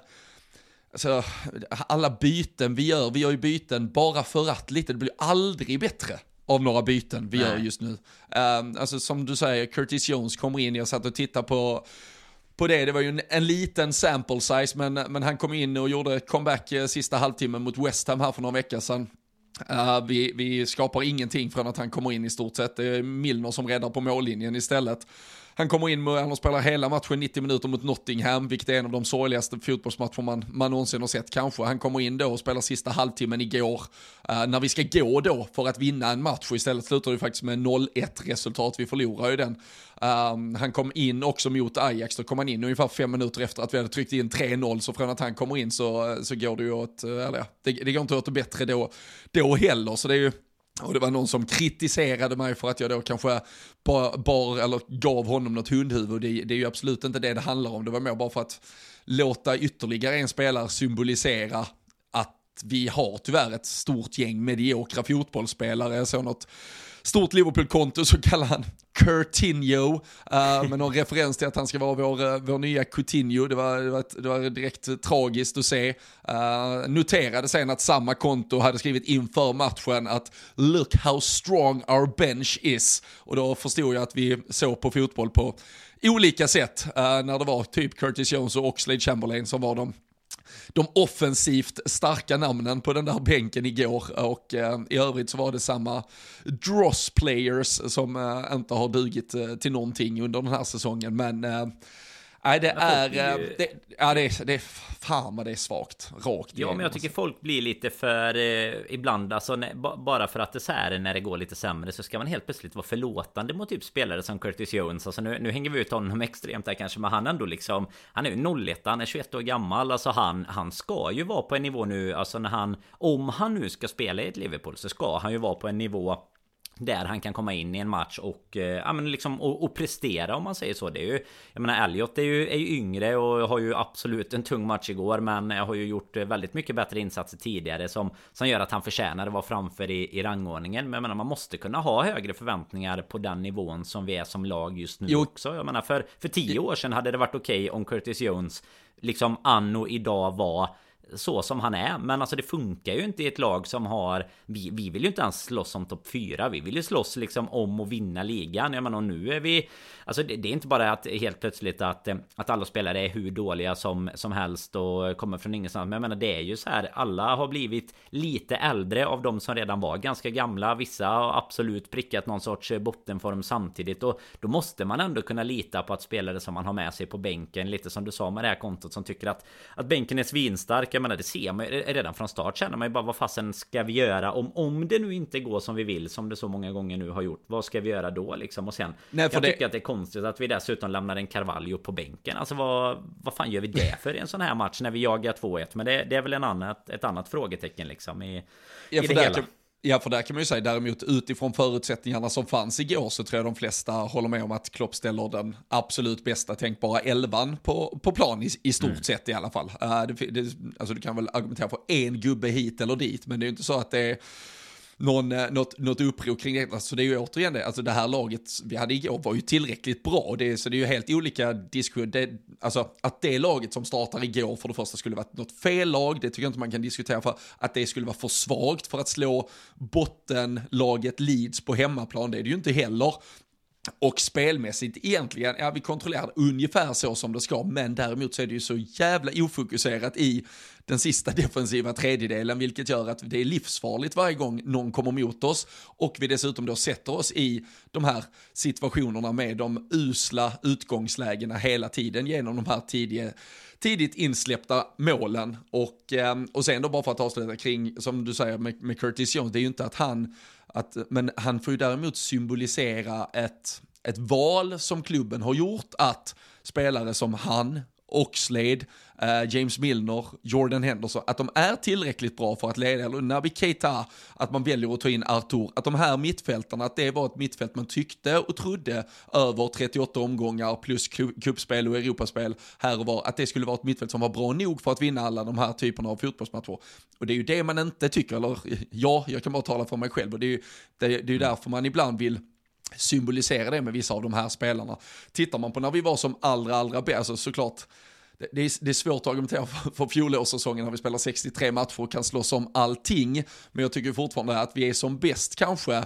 Speaker 1: alltså alla byten vi gör, vi gör ju byten bara för att lite, det blir aldrig bättre av några byten vi Nej. gör just nu. Um, alltså som du säger, Curtis Jones kommer in, jag satt och tittade på på det, det var ju en, en, liten sample size, men, men han kom in och gjorde comeback eh, sista halvtimmen mot West Ham här för några veckor sedan. Uh, vi, vi, skapar ingenting från att han kommer in i stort sett. Det är Milner som räddar på mållinjen istället. Han kommer in, med, han spelar hela matchen 90 minuter mot Nottingham, vilket är en av de sorgligaste fotbollsmatcher man, man någonsin har sett kanske. Han kommer in då och spelar sista halvtimmen igår. Uh, när vi ska gå då för att vinna en match, istället slutar det faktiskt med 0-1 resultat, vi förlorar ju den. Um, han kom in också mot Ajax, då kom han in ungefär fem minuter efter att vi hade tryckt in 3-0, så från att han kommer in så, eh, så går det ju åt, eh, eller det, det går inte åt det bättre då, då heller, så det är ju och det var någon som kritiserade mig för att jag då kanske bar, bar eller gav honom något hundhuvud. Det, det är ju absolut inte det det handlar om. Det var mer bara för att låta ytterligare en spelare symbolisera att vi har tyvärr ett stort gäng mediokra fotbollsspelare. Jag såg något stort Liverpool-konto så kallar han Curtinho, uh, med någon referens till att han ska vara vår, uh, vår nya Coutinho. Det var, det var, det var direkt uh, tragiskt att se. Uh, noterade sen att samma konto hade skrivit inför matchen att “Look how strong our bench is” och då förstod jag att vi såg på fotboll på olika sätt när det var typ Curtis Jones och Oxlade Chamberlain som var de de offensivt starka namnen på den där bänken igår. Och eh, i övrigt så var det samma dross players som eh, inte har dugit eh, till någonting under den här säsongen. Men eh, Nej, det är, ju... det, ja, det är, det är, fan vad det är svagt, rakt
Speaker 2: Ja, men jag tycker folk blir lite för, eh, ibland, alltså när, bara för att det så här när det går lite sämre så ska man helt plötsligt vara förlåtande mot typ spelare som Curtis Jones. Alltså nu, nu hänger vi ut honom extremt där kanske, men han ändå liksom, han är ju 01, han är 21 år gammal, alltså han, han ska ju vara på en nivå nu, alltså när han, om han nu ska spela i ett Liverpool så ska han ju vara på en nivå där han kan komma in i en match och, eh, ja, men liksom, och, och, prestera om man säger så. Det är ju, jag menar Elliot är ju, är ju yngre och har ju absolut en tung match igår men har ju gjort väldigt mycket bättre insatser tidigare som, som gör att han förtjänar att vara framför i, i rangordningen. Men jag menar man måste kunna ha högre förväntningar på den nivån som vi är som lag just nu jo. också. Jag menar för, för tio år sedan hade det varit okej okay om Curtis Jones liksom anno idag var så som han är. Men alltså det funkar ju inte i ett lag som har... Vi, vi vill ju inte ens slåss om topp 4. Vi vill ju slåss liksom om att vinna ligan. Jag menar och nu är vi... Alltså det, det, är inte bara att helt plötsligt att, att alla spelare är hur dåliga som, som helst och kommer från ingenstans. Men jag menar det är ju så här. Alla har blivit lite äldre av de som redan var ganska gamla. Vissa har absolut prickat någon sorts bottenform samtidigt. Och då måste man ändå kunna lita på att spelare som man har med sig på bänken. Lite som du sa med det här kontot som tycker att, att bänken är svinstark jag menar det ser man ju redan från start känner man ju bara vad fasen ska vi göra om, om det nu inte går som vi vill som det så många gånger nu har gjort. Vad ska vi göra då liksom? Och sen Nej, jag det... tycker att det är konstigt att vi dessutom lämnar en Carvalho på bänken. Alltså vad, vad fan gör vi det för i en sån här match när vi jagar 2-1? Men det, det, är väl en annat, ett annat frågetecken liksom i, ja, i det hela. Kan...
Speaker 1: Ja, för där kan man ju säga däremot utifrån förutsättningarna som fanns igår så tror jag de flesta håller med om att Klopp ställer den absolut bästa tänkbara elvan på, på plan i, i stort mm. sett i alla fall. Uh, det, det, alltså du kan väl argumentera för en gubbe hit eller dit, men det är ju inte så att det är någon, eh, något, något uppror kring det. Så det är ju återigen det, alltså det här laget vi hade igår var ju tillräckligt bra. Det, så det är ju helt olika diskussioner. Alltså att det laget som startar igår för det första skulle varit något fel lag, det tycker jag inte man kan diskutera för. Att det skulle vara för svagt för att slå bottenlaget Leeds på hemmaplan, det är det ju inte heller. Och spelmässigt egentligen, ja vi kontrollerar ungefär så som det ska, men däremot så är det ju så jävla ofokuserat i den sista defensiva tredjedelen, vilket gör att det är livsfarligt varje gång någon kommer mot oss. Och vi dessutom då sätter oss i de här situationerna med de usla utgångslägena hela tiden genom de här tidiga tidigt insläppta målen. Och, ehm, och sen då bara för att avsluta kring, som du säger med, med Curtis Jones, det är ju inte att han att, men han får ju däremot symbolisera ett, ett val som klubben har gjort att spelare som han, Oxlade, Eh, James Milner, Jordan Henderson, att de är tillräckligt bra för att leda, eller Naby Keita, att man väljer att ta in Artur, att de här mittfältarna, att det var ett mittfält man tyckte och trodde över 38 omgångar plus kuppspel och Europaspel här och var, att det skulle vara ett mittfält som var bra nog för att vinna alla de här typerna av fotbollsmatcher. Och det är ju det man inte tycker, eller ja, jag kan bara tala för mig själv och det är ju det, det är ju därför man ibland vill symbolisera det med vissa av de här spelarna. Tittar man på när vi var som allra, allra bäst, alltså såklart, det, är, det är svårt att argumentera för, för fjolårssäsongen när vi spelar 63 matcher och kan slåss om allting. Men jag tycker fortfarande att vi är som bäst kanske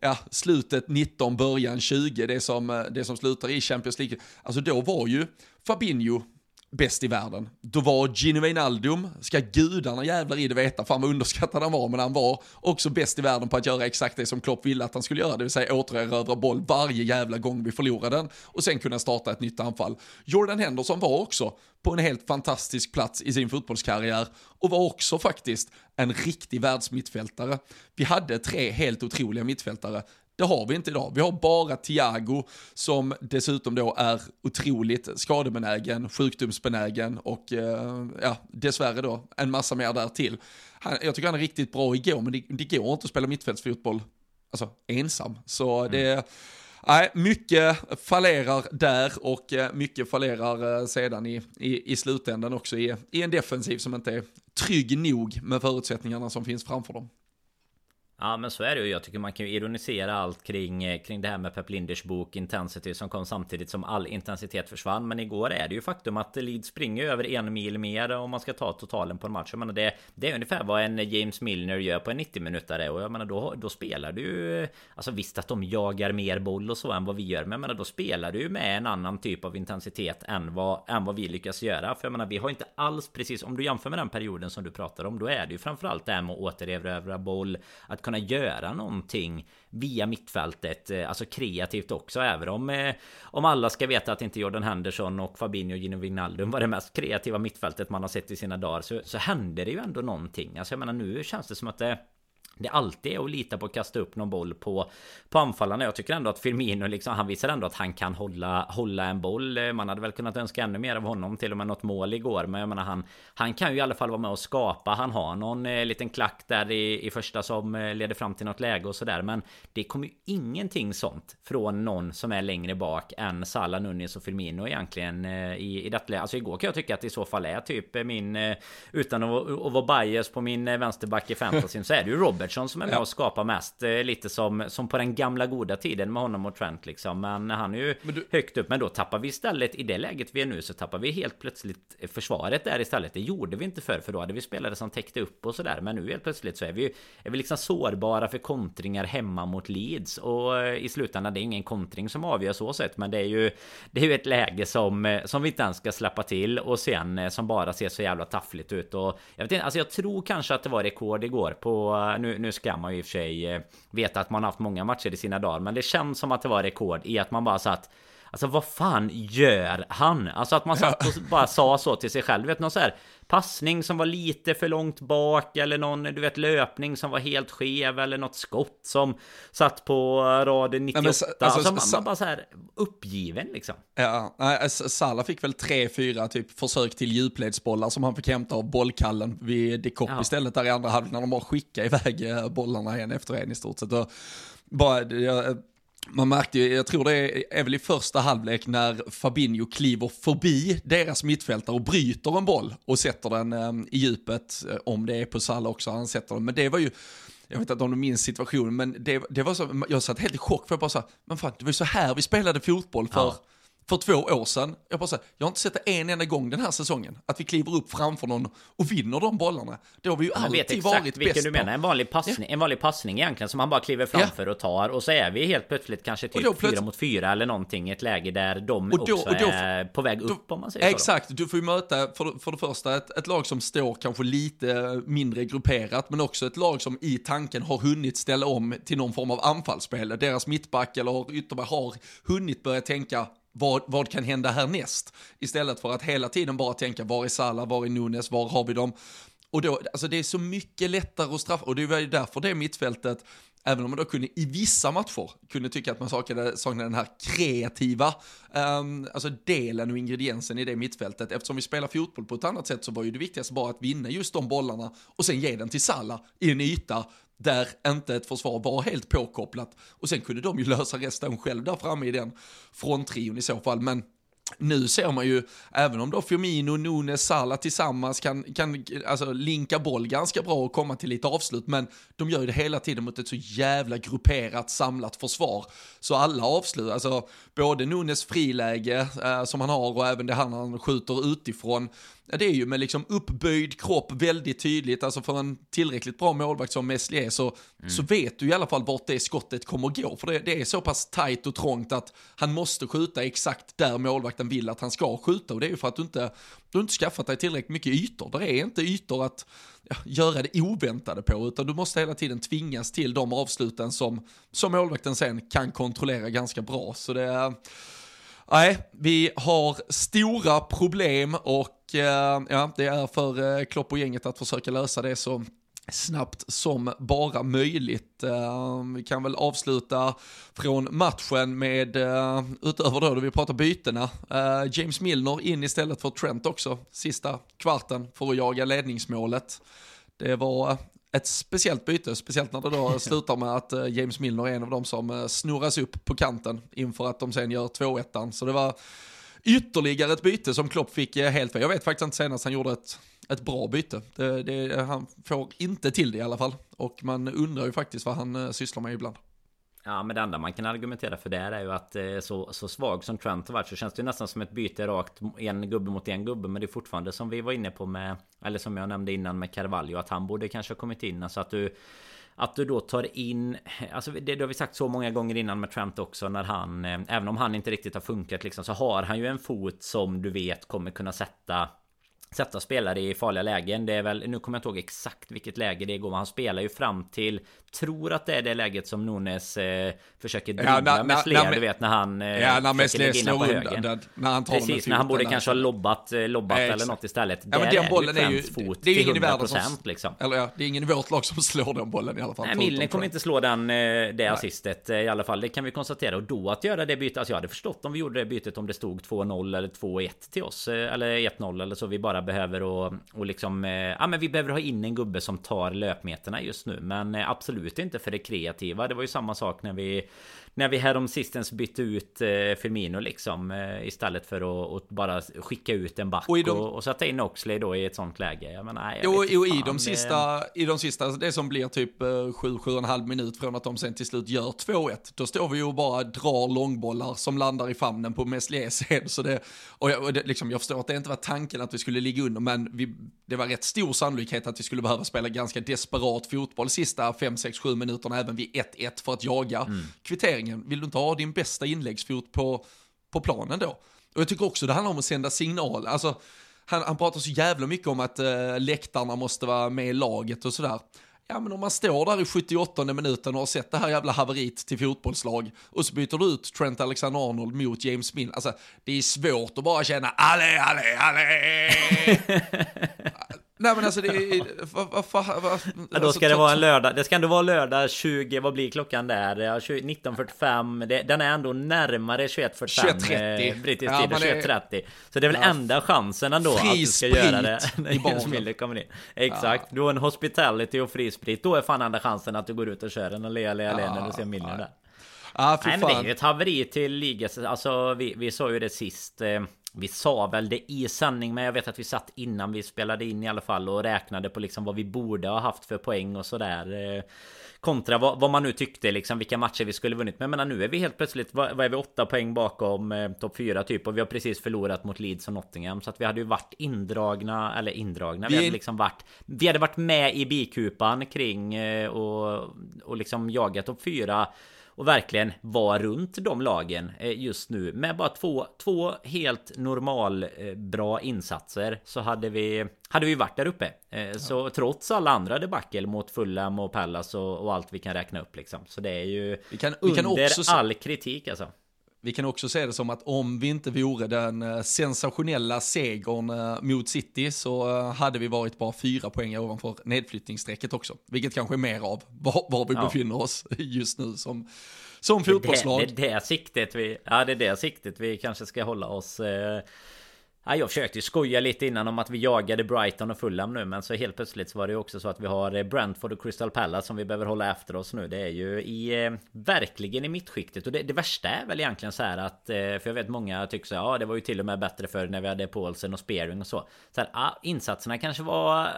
Speaker 1: ja, slutet 19, början 20, det som, eh, det som slutar i Champions League. Alltså då var ju Fabinho bäst i världen. Då var Gino Wijnaldum, ska gudarna jävlar i det veta, fan vad underskattad han var, men han var också bäst i världen på att göra exakt det som Klopp ville att han skulle göra, det vill säga återerövra boll varje jävla gång vi förlorade den och sen kunna starta ett nytt anfall. Jordan Henderson var också på en helt fantastisk plats i sin fotbollskarriär och var också faktiskt en riktig världsmittfältare. Vi hade tre helt otroliga mittfältare. Det har vi inte idag. Vi har bara Thiago som dessutom då är otroligt skadebenägen, sjukdomsbenägen och eh, ja, dessvärre då en massa mer där till. Han, jag tycker han är riktigt bra igår, men det, det går inte att spela mittfältsfotboll alltså, ensam. Så mm. det Nej, mycket fallerar där och eh, mycket fallerar eh, sedan i, i, i slutändan också i, i en defensiv som inte är trygg nog med förutsättningarna som finns framför dem.
Speaker 2: Ja men så är det ju. Jag tycker man kan ju ironisera allt kring, eh, kring det här med Pep Linders bok Intensity som kom samtidigt som all intensitet försvann. Men igår är det ju faktum att Leeds springer över en mil mer om man ska ta totalen på en match. Jag menar det, det är ungefär vad en James Milner gör på en 90 minutare och jag menar då, då spelar du ju Alltså visst att de jagar mer boll och så än vad vi gör. Men jag menar då spelar du ju med en annan typ av intensitet än vad, än vad vi lyckas göra. För jag menar vi har inte alls precis om du jämför med den perioden som du pratar om. Då är det ju framförallt det här med att återerövra boll. Att kunna kunna göra någonting via mittfältet, eh, alltså kreativt också, även om eh, om alla ska veta att inte Jordan Henderson och Fabinho och Gino Wijnaldum var det mest kreativa mittfältet man har sett i sina dagar så, så händer det ju ändå någonting. Alltså jag menar nu känns det som att det det alltid är att lita på att kasta upp någon boll på, på anfallarna. Jag tycker ändå att Firmino liksom, han visar ändå att han kan hålla, hålla en boll. Man hade väl kunnat önska ännu mer av honom, till och med något mål igår. Men jag menar han, han kan ju i alla fall vara med och skapa. Han har någon eh, liten klack där i, i första som eh, leder fram till något läge och sådär. Men det kommer ju ingenting sånt från någon som är längre bak än Salah, Nunes och Firmino egentligen eh, i, i detta läge. Alltså igår kan jag tycka att det i så fall är typ min, eh, utan att, att vara bias på min eh, vänsterback i fantasyn, så är det ju Robert Robertson som är med ja. och skapar mest. Eh, lite som, som på den gamla goda tiden med honom och Trent liksom. Men han är ju du... högt upp. Men då tappar vi istället, i det läget vi är nu, så tappar vi helt plötsligt försvaret där istället. Det gjorde vi inte förr, för då hade vi spelare som täckte upp och sådär. Men nu helt plötsligt så är vi ju är vi liksom sårbara för kontringar hemma mot Leeds. Och eh, i slutändan, det är ingen kontring som avgör så sett. Men det är ju, det är ju ett läge som, eh, som vi inte ens ska släppa till. Och sen som bara ser så jävla taffligt ut. Och jag vet inte, alltså jag tror kanske att det var rekord igår på, nu, nu ska man ju i och för sig eh, veta att man haft många matcher i sina dagar. Men det känns som att det var rekord i att man bara satt Alltså vad fan gör han? Alltså att man satt och bara sa så till sig själv. Vet någon så här passning som var lite för långt bak eller någon du vet löpning som var helt skev eller något skott som satt på rad 98. Nej, alltså, alltså, man, man bara så här uppgiven liksom.
Speaker 1: Ja, Salah fick väl tre, fyra typ försök till djupledsbollar som han fick hämta av bollkallen vid De Kopp ja. istället där i andra halvlek när de bara skickade iväg eh, bollarna en efter en i stort sett. Och bara, jag, man märkte ju, jag tror det är, väl i första halvlek när Fabinho kliver förbi deras mittfältare och bryter en boll och sätter den eh, i djupet, eh, om det är på Salah också, han sätter den. Men det var ju, jag vet inte om du minns situationen, men det, det var så, jag satt helt i chock för jag bara sa, men fan, det var ju så här vi spelade fotboll för ja för två år sedan. Jag bara säger, jag har inte sett det en enda gång den här säsongen. Att vi kliver upp framför någon och vinner de bollarna. Det har vi ju alltid vet exakt varit vilken
Speaker 2: du menar. En vanlig passning, ja. en vanlig passning egentligen som han bara kliver framför ja. och tar. Och så är vi helt plötsligt kanske typ fyra plötsligt... mot fyra eller någonting. Ett läge där de och då, också och då, är på väg upp då, om man säger
Speaker 1: exakt, så. Exakt, du får ju möta för, för det första ett, ett lag som står kanske lite mindre grupperat. Men också ett lag som i tanken har hunnit ställa om till någon form av anfallsspel. Deras mittback eller ytterback har hunnit börja tänka vad, vad kan hända härnäst? Istället för att hela tiden bara tänka, var är Salah, var är Nunes, var har vi dem? Och då, alltså det är så mycket lättare att straffa, och det var ju därför det mittfältet, även om man då kunde i vissa matcher kunde tycka att man saknade, saknade den här kreativa um, alltså delen och ingrediensen i det mittfältet. Eftersom vi spelar fotboll på ett annat sätt så var ju det viktigaste bara att vinna just de bollarna och sen ge den till Salah i en yta där inte ett försvar var helt påkopplat. Och sen kunde de ju lösa resten själv där framme i den fronttrion i så fall. Men nu ser man ju, även om då Firmino, Nunes, Salah tillsammans kan, kan alltså, linka boll ganska bra och komma till lite avslut, men de gör ju det hela tiden mot ett så jävla grupperat, samlat försvar. Så alla avslut, alltså både Nunes friläge eh, som han har och även det han skjuter utifrån, det är ju med liksom uppböjd kropp väldigt tydligt, alltså för en tillräckligt bra målvakt som Meslier så, mm. så vet du i alla fall vart det skottet kommer gå. För det, det, är så pass tajt och trångt att han måste skjuta exakt där målvakten vill att han ska skjuta. Och det är ju för att du inte, du inte skaffat dig tillräckligt mycket ytor. Det är inte ytor att ja, göra det oväntade på, utan du måste hela tiden tvingas till de avsluten som, som målvakten sen kan kontrollera ganska bra. Så det är Nej, vi har stora problem och eh, ja, det är för eh, Klopp och gänget att försöka lösa det så snabbt som bara möjligt. Eh, vi kan väl avsluta från matchen med, eh, utöver då, då vi pratar bytena, eh, James Milner in istället för Trent också, sista kvarten för att jaga ledningsmålet. Det var ett speciellt byte, speciellt när det då slutar med att eh, James Milner är en av de som eh, snurras upp på kanten inför att de sen gör 2-1. Så det var ytterligare ett byte som Klopp fick eh, helt. Jag vet faktiskt inte senast han gjorde ett, ett bra byte. Det, det, han får inte till det i alla fall. Och man undrar ju faktiskt vad han sysslar med ibland.
Speaker 2: Ja men det enda man kan argumentera för där är ju att eh, så, så svag som Trent har varit så känns det nästan som ett byte rakt en gubbe mot en gubbe. Men det är fortfarande som vi var inne på med Eller som jag nämnde innan med Carvalho att han borde kanske ha kommit in. Alltså att du att du då tar in Alltså det, det har vi sagt så många gånger innan med Trent också när han eh, Även om han inte riktigt har funkat liksom Så har han ju en fot som du vet kommer kunna sätta sätta spelare i farliga lägen. Det är väl, nu kommer jag inte ihåg exakt vilket läge det går, men han spelar ju fram till tror att det är det läget som Nunes eh, försöker dribbla ja, med Sler, du vet när han eh,
Speaker 1: Ja, när Meslier slår undan när han tar
Speaker 2: Precis, när han borde kanske ha lobbat, eh, lobbat eh, eller något istället.
Speaker 1: Ja, men den bollen är ju,
Speaker 2: fot
Speaker 1: det är ju
Speaker 2: ingen
Speaker 1: i världen som,
Speaker 2: liksom.
Speaker 1: Eller ja, det är ingen i vårt lag som slår den bollen i alla fall.
Speaker 2: Nej, Milne kommer inte slå den, eh, det Nej. assistet eh, i alla fall. Det kan vi konstatera. Och då att göra det bytet, alltså jag hade förstått om vi gjorde det bytet om det stod 2-0 eller 2-1 till oss. Eller 1-0 eller så. Vi bara behöver och, och liksom, eh, ja men vi behöver ha in en gubbe som tar löpmeterna just nu. Men eh, absolut inte för det kreativa. Det var ju samma sak när vi när vi härom sistens bytte ut eh, Firmino liksom eh, istället för att, bara skicka ut en back och, de... och, och sätta in Oxley då i ett sånt läge. Jag menar, jag
Speaker 1: jo, jo i de sista, i de sista, det som blir typ 7-7,5 eh, minut från att de sen till slut gör 2-1, då står vi ju och bara drar långbollar som landar i famnen på Mesliers head. Så det, och jag, och det, liksom, jag förstår att det inte var tanken att vi skulle ligga under, men vi, det var rätt stor sannolikhet att vi skulle behöva spela ganska desperat fotboll sista 5, 6, 7 minuterna även vid 1-1 för att jaga mm. kvittering markeringen, vill du inte ha din bästa inläggsfot på, på planen då? Och jag tycker också det handlar om att sända signal. Alltså, han, han pratar så jävla mycket om att eh, läktarna måste vara med i laget och sådär. Ja men om man står där i 78 minuten och har sett det här jävla haveriet till fotbollslag och så byter du ut Trent Alexander-Arnold mot James Mill. Alltså det är svårt att bara känna alle, alle, alle. Nej men alltså det är... Va, va, va, va,
Speaker 2: ja, då ska det vara en lördag. Det ska ändå vara lördag 20, vad blir klockan där? 19.45. Den är ändå närmare 21.45.
Speaker 1: 21.30.
Speaker 2: Eh, brittisk ja, tid, 21.30. Så det är väl ja, enda chansen ändå
Speaker 1: att du ska göra det. Jens
Speaker 2: Miller kommer in. Exakt. Ja. Du har en hospitality och fri sprit. Då är fan enda chansen att du går ut och kör en Alea Alea ja, när du ser Miller där.
Speaker 1: Ja, Nej,
Speaker 2: men det är ju ett haveri till ligas. Alltså vi, vi sa ju det sist. Eh, vi sa väl det i sanning men jag vet att vi satt innan vi spelade in i alla fall och räknade på liksom vad vi borde ha haft för poäng och sådär. Eh, kontra vad, vad, man nu tyckte liksom vilka matcher vi skulle vunnit. Men jag menar nu är vi helt plötsligt, vad, vad är vi, åtta poäng bakom eh, topp fyra typ. Och vi har precis förlorat mot Leeds och Nottingham. Så att vi hade ju varit indragna, eller indragna. Vi, vi hade liksom varit, vi hade varit med i bikupan kring eh, och, och liksom jagat topp fyra och verkligen vara runt de lagen eh, just nu med bara två, två helt normal eh, bra insatser så hade vi hade vi varit där uppe. Eh, så trots alla andra debacle mot Fulham och Pallas och, och, allt vi kan räkna upp liksom. Så det är ju vi kan, vi kan under också all kritik alltså.
Speaker 1: Vi kan också se det som att om vi inte vore den sensationella segern mot City så hade vi varit bara fyra poäng ovanför nedflyttningsstrecket också. Vilket kanske är mer av var, var vi ja. befinner oss just nu som, som fotbollslag.
Speaker 2: Det, det, det, är siktet vi, ja det är det siktet vi kanske ska hålla oss eh, Ja, jag försökte ju skoja lite innan om att vi jagade Brighton och Fulham nu Men så helt plötsligt så var det ju också så att vi har eh, Brentford och Crystal Palace som vi behöver hålla efter oss nu. Det är ju i eh, Verkligen i mittskiktet. Och det, det, värsta är väl egentligen så här att eh, För jag vet många tycker så här ja det var ju till och med bättre förr när vi hade Paulsen och Spearing och så. Så här, ja, insatserna kanske var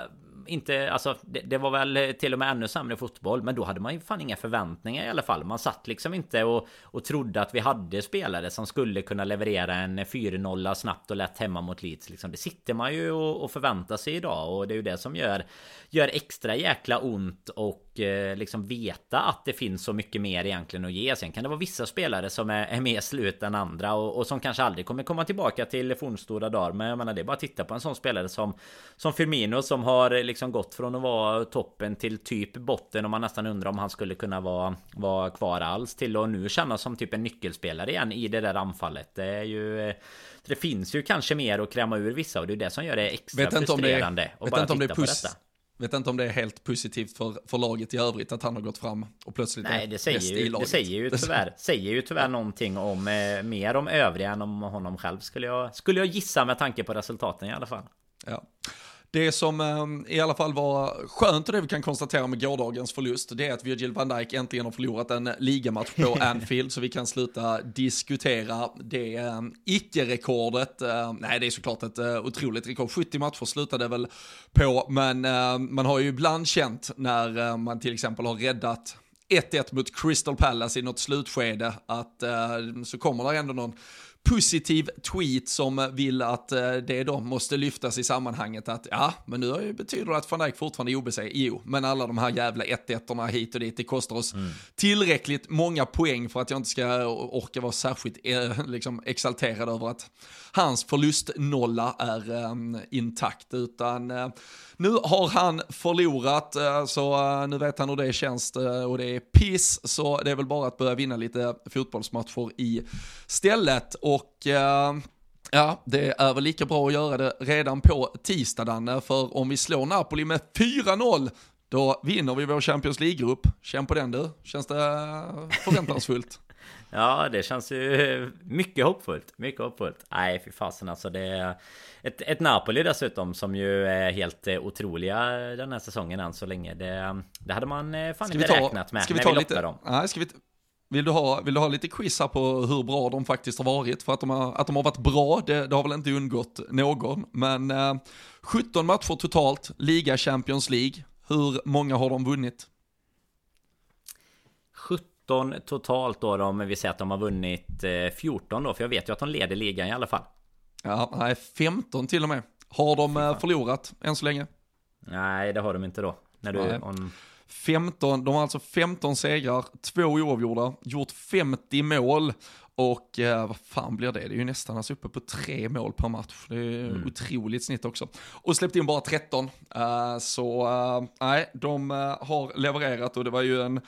Speaker 2: inte, alltså det, det, var väl eh, till och med ännu sämre fotboll Men då hade man ju fan inga förväntningar i alla fall Man satt liksom inte och, och trodde att vi hade spelare som skulle kunna leverera en 4-0 snabbt och lätt hemma mot Leeds liksom. Det sitter man ju och, och förväntar sig idag och det är ju det som gör Gör extra jäkla ont och eh, liksom veta att det finns så mycket mer egentligen att ge Sen kan det vara vissa spelare som är, är mer slut än andra och, och som kanske aldrig kommer komma tillbaka till fornstora dagar Men jag menar det är bara att titta på en sån spelare som Som Firmino som har eh, liksom gått från att vara toppen till typ botten och man nästan undrar om han skulle kunna vara, vara kvar alls till att nu kännas som typ en nyckelspelare igen i det där anfallet. Det är ju... Det finns ju kanske mer att kräma ur vissa och det är det som gör det extra vet frustrerande. Det, vet inte om det är puss,
Speaker 1: Vet inte om det är helt positivt för, för laget i övrigt att han har gått fram och plötsligt
Speaker 2: Nej, det säger, ju, det säger ju tyvärr, säger ju tyvärr någonting om eh, mer om övriga än om honom själv skulle jag, skulle jag gissa med tanke på resultaten i alla fall.
Speaker 1: Ja. Det som eh, i alla fall var skönt och det vi kan konstatera med gårdagens förlust, det är att Virgil van Dijk äntligen har förlorat en ligamatch på Anfield, så vi kan sluta diskutera det eh, icke-rekordet. Eh, nej, det är såklart ett eh, otroligt rekord. 70 matcher slutade väl på, men eh, man har ju ibland känt när eh, man till exempel har räddat 1-1 mot Crystal Palace i något slutskede, att så kommer det ändå någon positiv tweet som vill att det då måste lyftas i sammanhanget att ja, men nu betyder det att van Dijk fortfarande är obesegrad. Jo, men alla de här jävla 1-1 hit och dit, det kostar oss mm. tillräckligt många poäng för att jag inte ska orka vara särskilt liksom, exalterad över att hans förlustnolla är um, intakt, utan uh, nu har han förlorat, eh, så eh, nu vet han hur det känns eh, och det är piss, så det är väl bara att börja vinna lite fotbollsmatcher i stället och Ja, det är väl lika bra att göra det redan på tisdag Danne för om vi slår Napoli med 4-0 då vinner vi vår Champions League-grupp. Känn på den du. Känns det förväntansfullt?
Speaker 2: Ja, det känns ju mycket hoppfullt. Mycket hoppfullt. Nej, fy fasen alltså. Det är ett, ett Napoli dessutom som ju är helt otroliga den här säsongen än så länge. Det, det hade man eh, fan ska inte ta, räknat med
Speaker 1: ska vi ta när vi lite, dem. Nej, ska vi, vill, du ha, vill du ha lite quiz här på hur bra de faktiskt har varit? För att de har, att de har varit bra, det, det har väl inte undgått någon. Men eh, 17 matcher totalt, liga Champions League. Hur många har de vunnit?
Speaker 2: 17 totalt då, om vi säger att de har vunnit 14 eh, då, för jag vet ju att de leder ligan i alla fall.
Speaker 1: Ja, nej, 15 till och med. Har de eh, förlorat än så länge?
Speaker 2: Nej, det har de inte då. När du, on...
Speaker 1: 15, de har alltså 15 segrar, två oavgjorda, gjort 50 mål och eh, vad fan blir det? Det är ju nästan alltså uppe på tre mål per match. Det är mm. otroligt snitt också. Och släppt in bara 13. Uh, så uh, nej, de uh, har levererat och det var ju en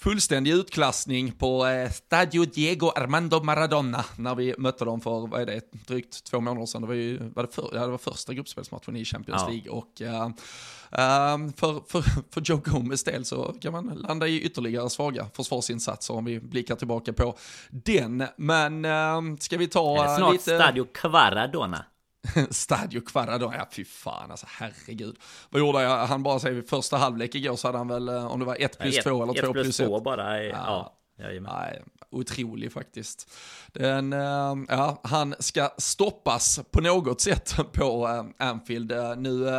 Speaker 1: fullständig utklassning på eh, Stadio Diego Armando Maradona när vi mötte dem för, vad är det, drygt två månader sedan. Det var ju var det, för, ja, det var första gruppspelsmatchen i Champions ja. League och uh, uh, för, för, för Joe Gomez del så kan man landa i ytterligare svaga försvarsinsatser om vi blickar tillbaka på den. Men uh, ska vi ta
Speaker 2: är det snart lite... Stadio Quaradona?
Speaker 1: Stadio Quarado, ja fy fan alltså herregud. Vad gjorde jag? Han bara säger första halvlek igår så hade han väl, eh, om det var 1 plus 2 eller 2 plus 1. 1
Speaker 2: bara, ja. ja.
Speaker 1: Nej, otrolig faktiskt. Den, uh, ja, han ska stoppas på något sätt på uh, Anfield. Nu,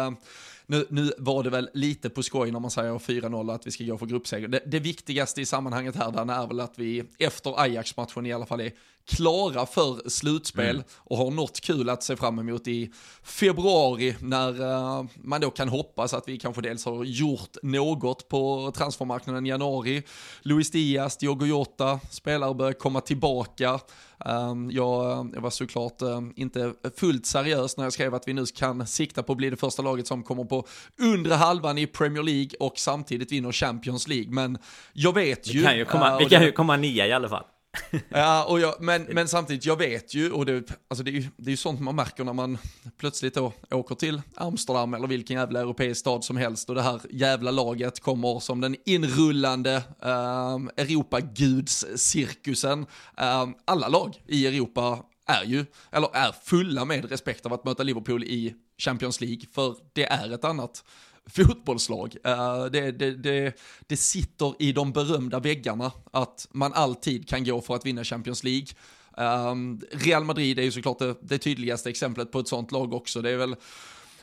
Speaker 1: nu, nu var det väl lite på skoj när man säger 4-0 att vi ska gå för gruppseger. Det, det viktigaste i sammanhanget här Dan, är väl att vi efter Ajax-matchen i alla fall är klara för slutspel mm. och har något kul att se fram emot i februari när uh, man då kan hoppas att vi kanske dels har gjort något på transfermarknaden i januari. Luis Diaz, Diogo Jota, spelare börjar komma tillbaka. Um, jag, jag, var såklart uh, inte fullt seriös när jag skrev att vi nu kan sikta på att bli det första laget som kommer på undre halvan i Premier League och samtidigt vinner Champions League. Men jag vet ju...
Speaker 2: Vi kan ju komma, uh, vi kan ju komma nia i alla fall.
Speaker 1: ja, och jag, men, men samtidigt, jag vet ju, och det, alltså det, är ju, det är ju sånt man märker när man plötsligt då åker till Amsterdam eller vilken jävla europeisk stad som helst och det här jävla laget kommer som den inrullande eh, Europagudscirkusen. Eh, alla lag i Europa är ju, eller är fulla med respekt av att möta Liverpool i Champions League, för det är ett annat fotbollslag. Eh, det, det, det, det sitter i de berömda väggarna att man alltid kan gå för att vinna Champions League. Ehm, Real Madrid är ju såklart det, det tydligaste exemplet på ett sånt lag också. Det är väl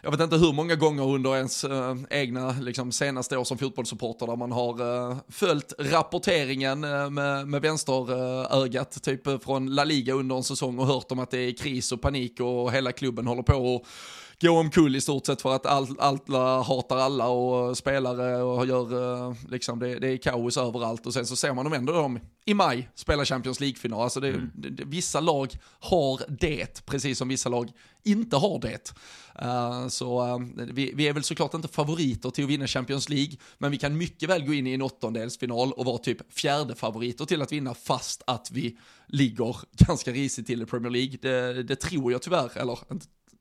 Speaker 1: jag vet inte hur många gånger under ens äh, egna liksom, senaste år som fotbollssupporter där man har äh, följt rapporteringen äh, med, med vänsterögat, typ från La Liga under en säsong och hört om att det är kris och panik och hela klubben håller på och gå omkull i stort sett för att all, alla hatar alla och spelare och gör eh, liksom det, det är kaos överallt och sen så ser man dem ändå dem i maj spela Champions League-final. Alltså det, mm. det, vissa lag har det, precis som vissa lag inte har det. Uh, så uh, vi, vi, är väl såklart inte favoriter till att vinna Champions League, men vi kan mycket väl gå in i en åttondelsfinal och vara typ fjärde favoriter till att vinna fast att vi ligger ganska risigt till i Premier League. Det, det tror jag tyvärr, eller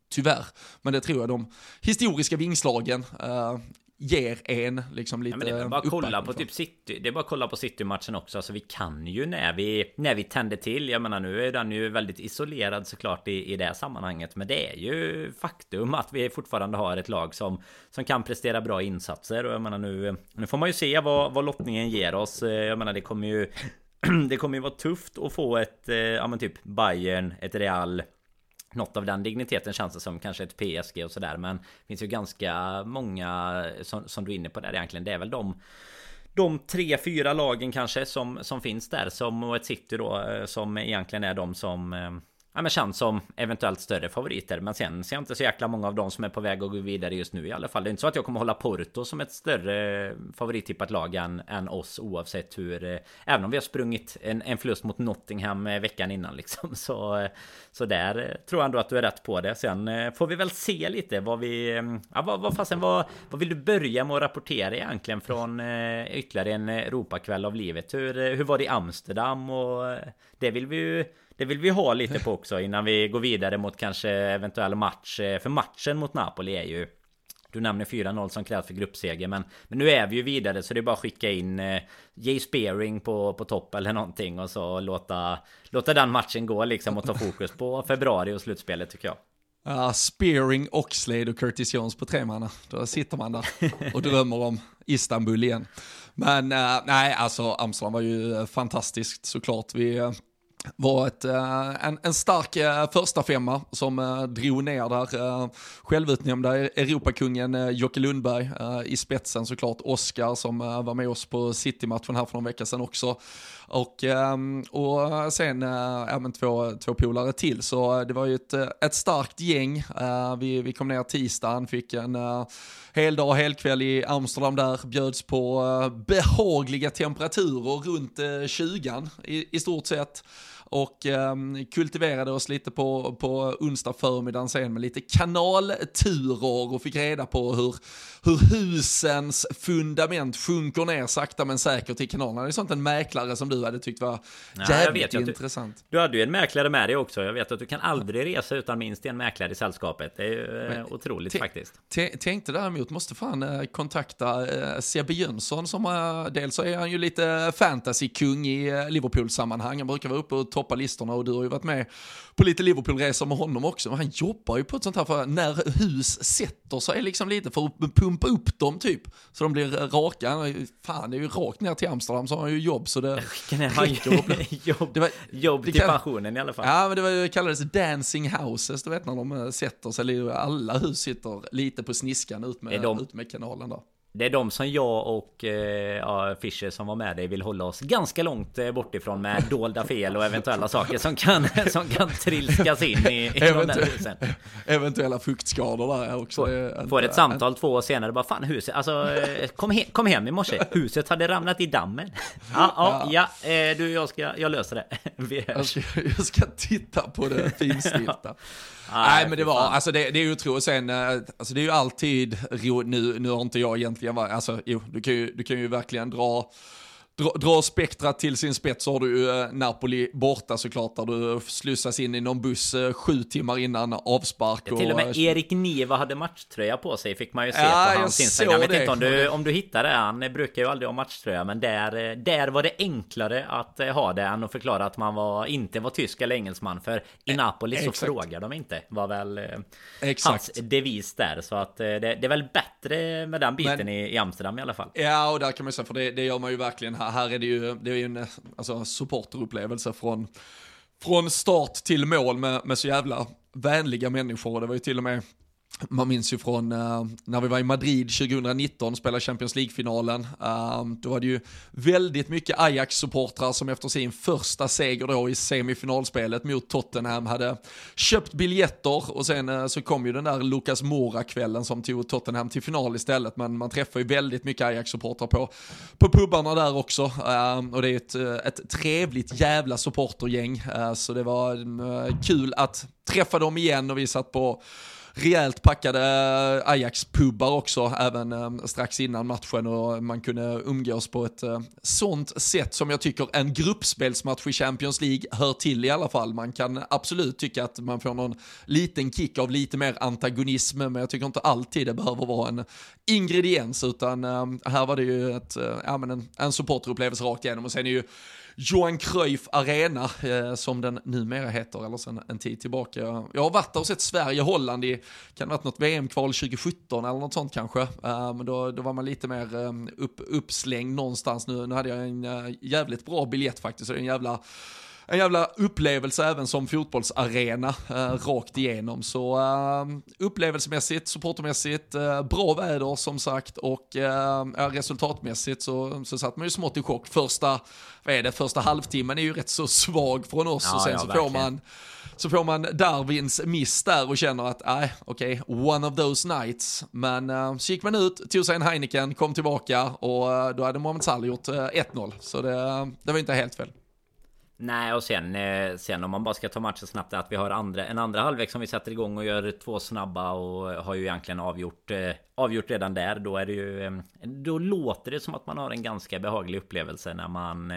Speaker 1: tyvärr. Men det tror jag de historiska vingslagen uh, ger en liksom lite ja,
Speaker 2: men det är bara kolla på typ City. Det är bara att kolla på City-matchen också. Alltså vi kan ju när vi När vi tänder till. Jag menar nu är den ju väldigt isolerad såklart i, i det sammanhanget. Men det är ju faktum att vi fortfarande har ett lag som Som kan prestera bra insatser. Och jag menar nu Nu får man ju se vad, vad lottningen ger oss. Jag menar det kommer ju Det kommer ju vara tufft att få ett Ja men typ Bayern Ett Real något av den digniteten känns det som kanske ett PSG och sådär Men det finns ju ganska många som, som du är inne på där egentligen. Det är väl de de tre, fyra lagen kanske som, som finns där som och ett city då eh, som egentligen är de som eh, ja, men känns som eventuellt större favoriter. Men sen ser jag inte så jäkla många av dem som är på väg att gå vidare just nu i alla fall. Det är inte så att jag kommer hålla Porto som ett större favorittippat lag än, än oss oavsett hur... Eh, även om vi har sprungit en, en förlust mot Nottingham eh, veckan innan liksom. Så, eh, så där eh, tror jag ändå att du är rätt på det. Sen eh, får vi väl se lite vad vi... Mm, ja, vad, vad fasen, vad, vad vill du börja med att rapportera egentligen från eh, ytterligare en Europakväll av livet? Hur, hur var det i Amsterdam? Och det vill vi ju det vill vi ha lite på också innan vi går vidare mot kanske eventuell match. Eh, för matchen mot Napoli är ju du nämner 4-0 som krävs för gruppseger men, men nu är vi ju vidare så det är bara att skicka in eh, Jay Spearing på, på topp eller någonting och så låta, låta den matchen gå liksom och ta fokus på februari och slutspelet tycker jag.
Speaker 1: Uh, Spearing, Oxlade och Curtis Jones på tre manna. Då sitter man där och drömmer om Istanbul igen. Men uh, nej, alltså Amsterdam var ju eh, fantastiskt såklart. Vi, var ett, eh, en, en stark eh, första femma som eh, drog ner där. Självutnämnda e- Europakungen Jocke Lundberg i spetsen såklart. Oskar som var med oss på City-matchen här för någon vecka sedan också. Och, ehm, och sen även två, två polare till. Så det var ju ett, ett starkt gäng. Vi, vi kom ner tisdagen, fick en hel dag och helkväll i Amsterdam där. Bjöds på behagliga temperaturer runt 20 i, i stort sett och eh, kultiverade oss lite på, på onsdag förmiddagen sen med lite kanalturer och fick reda på hur, hur husens fundament sjunker ner sakta men säkert i kanalerna. Det är sånt en mäklare som du hade tyckt var jävligt ja, intressant.
Speaker 2: Du, du hade ju en mäklare med dig också. Jag vet att du kan aldrig resa utan minst en mäklare i sällskapet. Det är ju eh, men, otroligt faktiskt.
Speaker 1: Tänkte däremot, måste fan eh, kontakta eh, Sebbe Jönsson som dels så är han ju lite fantasy-kung i Liverpool-sammanhang. Han brukar vara uppe och toppa listorna och du har ju varit med på lite Liverpool-resor med honom också. Men han jobbar ju på ett sånt här, för när hus sätter sig liksom lite för att pumpa upp dem typ. Så de blir raka. Fan, det är ju rakt ner till Amsterdam så har han ju jobb så det
Speaker 2: räcker. jobb, det var, jobb till kan, pensionen i alla fall.
Speaker 1: Ja, men det, var, det kallades dancing houses, du vet när de eh, sätter sig, alla hus sitter lite på sniskan ut med, de, ut med kanalen där.
Speaker 2: Det är de som jag och eh, ja, Fischer som var med dig vill hålla oss ganska långt eh, bort ifrån med dolda fel och eventuella saker som kan, som kan trilskas in i, i Eventu.
Speaker 1: Eventuella fuktskador där också.
Speaker 2: Får, får ett samtal två år senare bara fan huset, alltså eh, kom, he kom hem i morse. Huset hade ramlat i dammen. Ja, ja, ja, eh, du jag ska, jag löser det.
Speaker 1: jag, ska, jag ska titta på det finstilta. Nej, men det var, alltså det, det är ju otroligt. Sen, eh, alltså det är ju alltid nu, nu har inte jag egentligen varit, alltså jo, du kan ju, du kan ju verkligen dra dra, dra spektrat till sin spets så har du ju eh, Napoli borta såklart där du slussas in i någon buss eh, sju timmar innan avspark.
Speaker 2: Ja, till och med Erik Niva hade matchtröja på sig fick man ju se ja, på hans Instagram. Jag vet det. inte om du, om du hittade det, han brukar ju aldrig ha matchtröja men där, där var det enklare att ha det än att förklara att man var, inte var tysk eller engelsman för i Napoli så frågar de inte var väl Exakt. hans devis där så att det, det är väl bättre med den biten men, i, i Amsterdam i alla fall.
Speaker 1: Ja och där kan man säga för det, det gör man ju verkligen här här är det ju, det är ju en alltså, supporterupplevelse från, från start till mål med, med så jävla vänliga människor. Det var ju till och med man minns ju från uh, när vi var i Madrid 2019 och spelade Champions League-finalen. Uh, då var det ju väldigt mycket Ajax-supportrar som efter sin första seger då i semifinalspelet mot Tottenham hade köpt biljetter och sen uh, så kom ju den där Lucas Mora-kvällen som tog Tottenham till final istället. Men man träffar ju väldigt mycket Ajax-supportrar på, på pubarna där också. och det är ett, ett trevligt jävla supportergäng. så det var kul att träffa dem igen och vi satt på rejält packade eh, Ajax-pubbar också, även eh, strax innan matchen och man kunde umgås på ett eh, sånt sätt som jag tycker en gruppspelsmatch i Champions League hör till i alla fall. Man kan absolut tycka att man får någon liten kick av lite mer antagonism, men jag tycker inte alltid det behöver vara en ingrediens, utan här var det ju ett, ja, men en, en supporterupplevelse rakt igenom och sen är ju Johan Cruyff Arena, eh, som den numera heter, eller sen en tid tillbaka. Jag har varit där och sett Sverige-Holland i, kan det ha varit något VM-kval 2017 eller något sånt kanske. Eh, men då, då var man lite mer eh, upp, uppslängd någonstans. Nu, nu hade jag en eh, jävligt bra biljett faktiskt, så det är en jävla en jävla upplevelse även som fotbollsarena eh, rakt igenom. Så eh, upplevelsemässigt, supportermässigt, eh, bra väder som sagt och eh, resultatmässigt så, så satt man ju smått i chock. Första, vad är det, första halvtimmen är ju rätt så svag från oss
Speaker 2: Ja,
Speaker 1: och sen
Speaker 2: ja,
Speaker 1: så
Speaker 2: verkligen.
Speaker 1: får man så får man Darwins miss där och känner att, nej, okej, one of those nights. Men uh, så gick man ut, tog sig en Heineken, kom tillbaka och eh, då hade Mohamed Salah gjort eh, 1-0. Så det, det var inte helt fel.
Speaker 2: Nej och sen, eh, sen om man bara ska ta matchen snabbt att vi har andra, en andra halvlek som vi sätter igång och gör två snabba och har ju egentligen avgjort eh, Avgjort redan där då är det ju eh, Då låter det som att man har en ganska behaglig upplevelse när man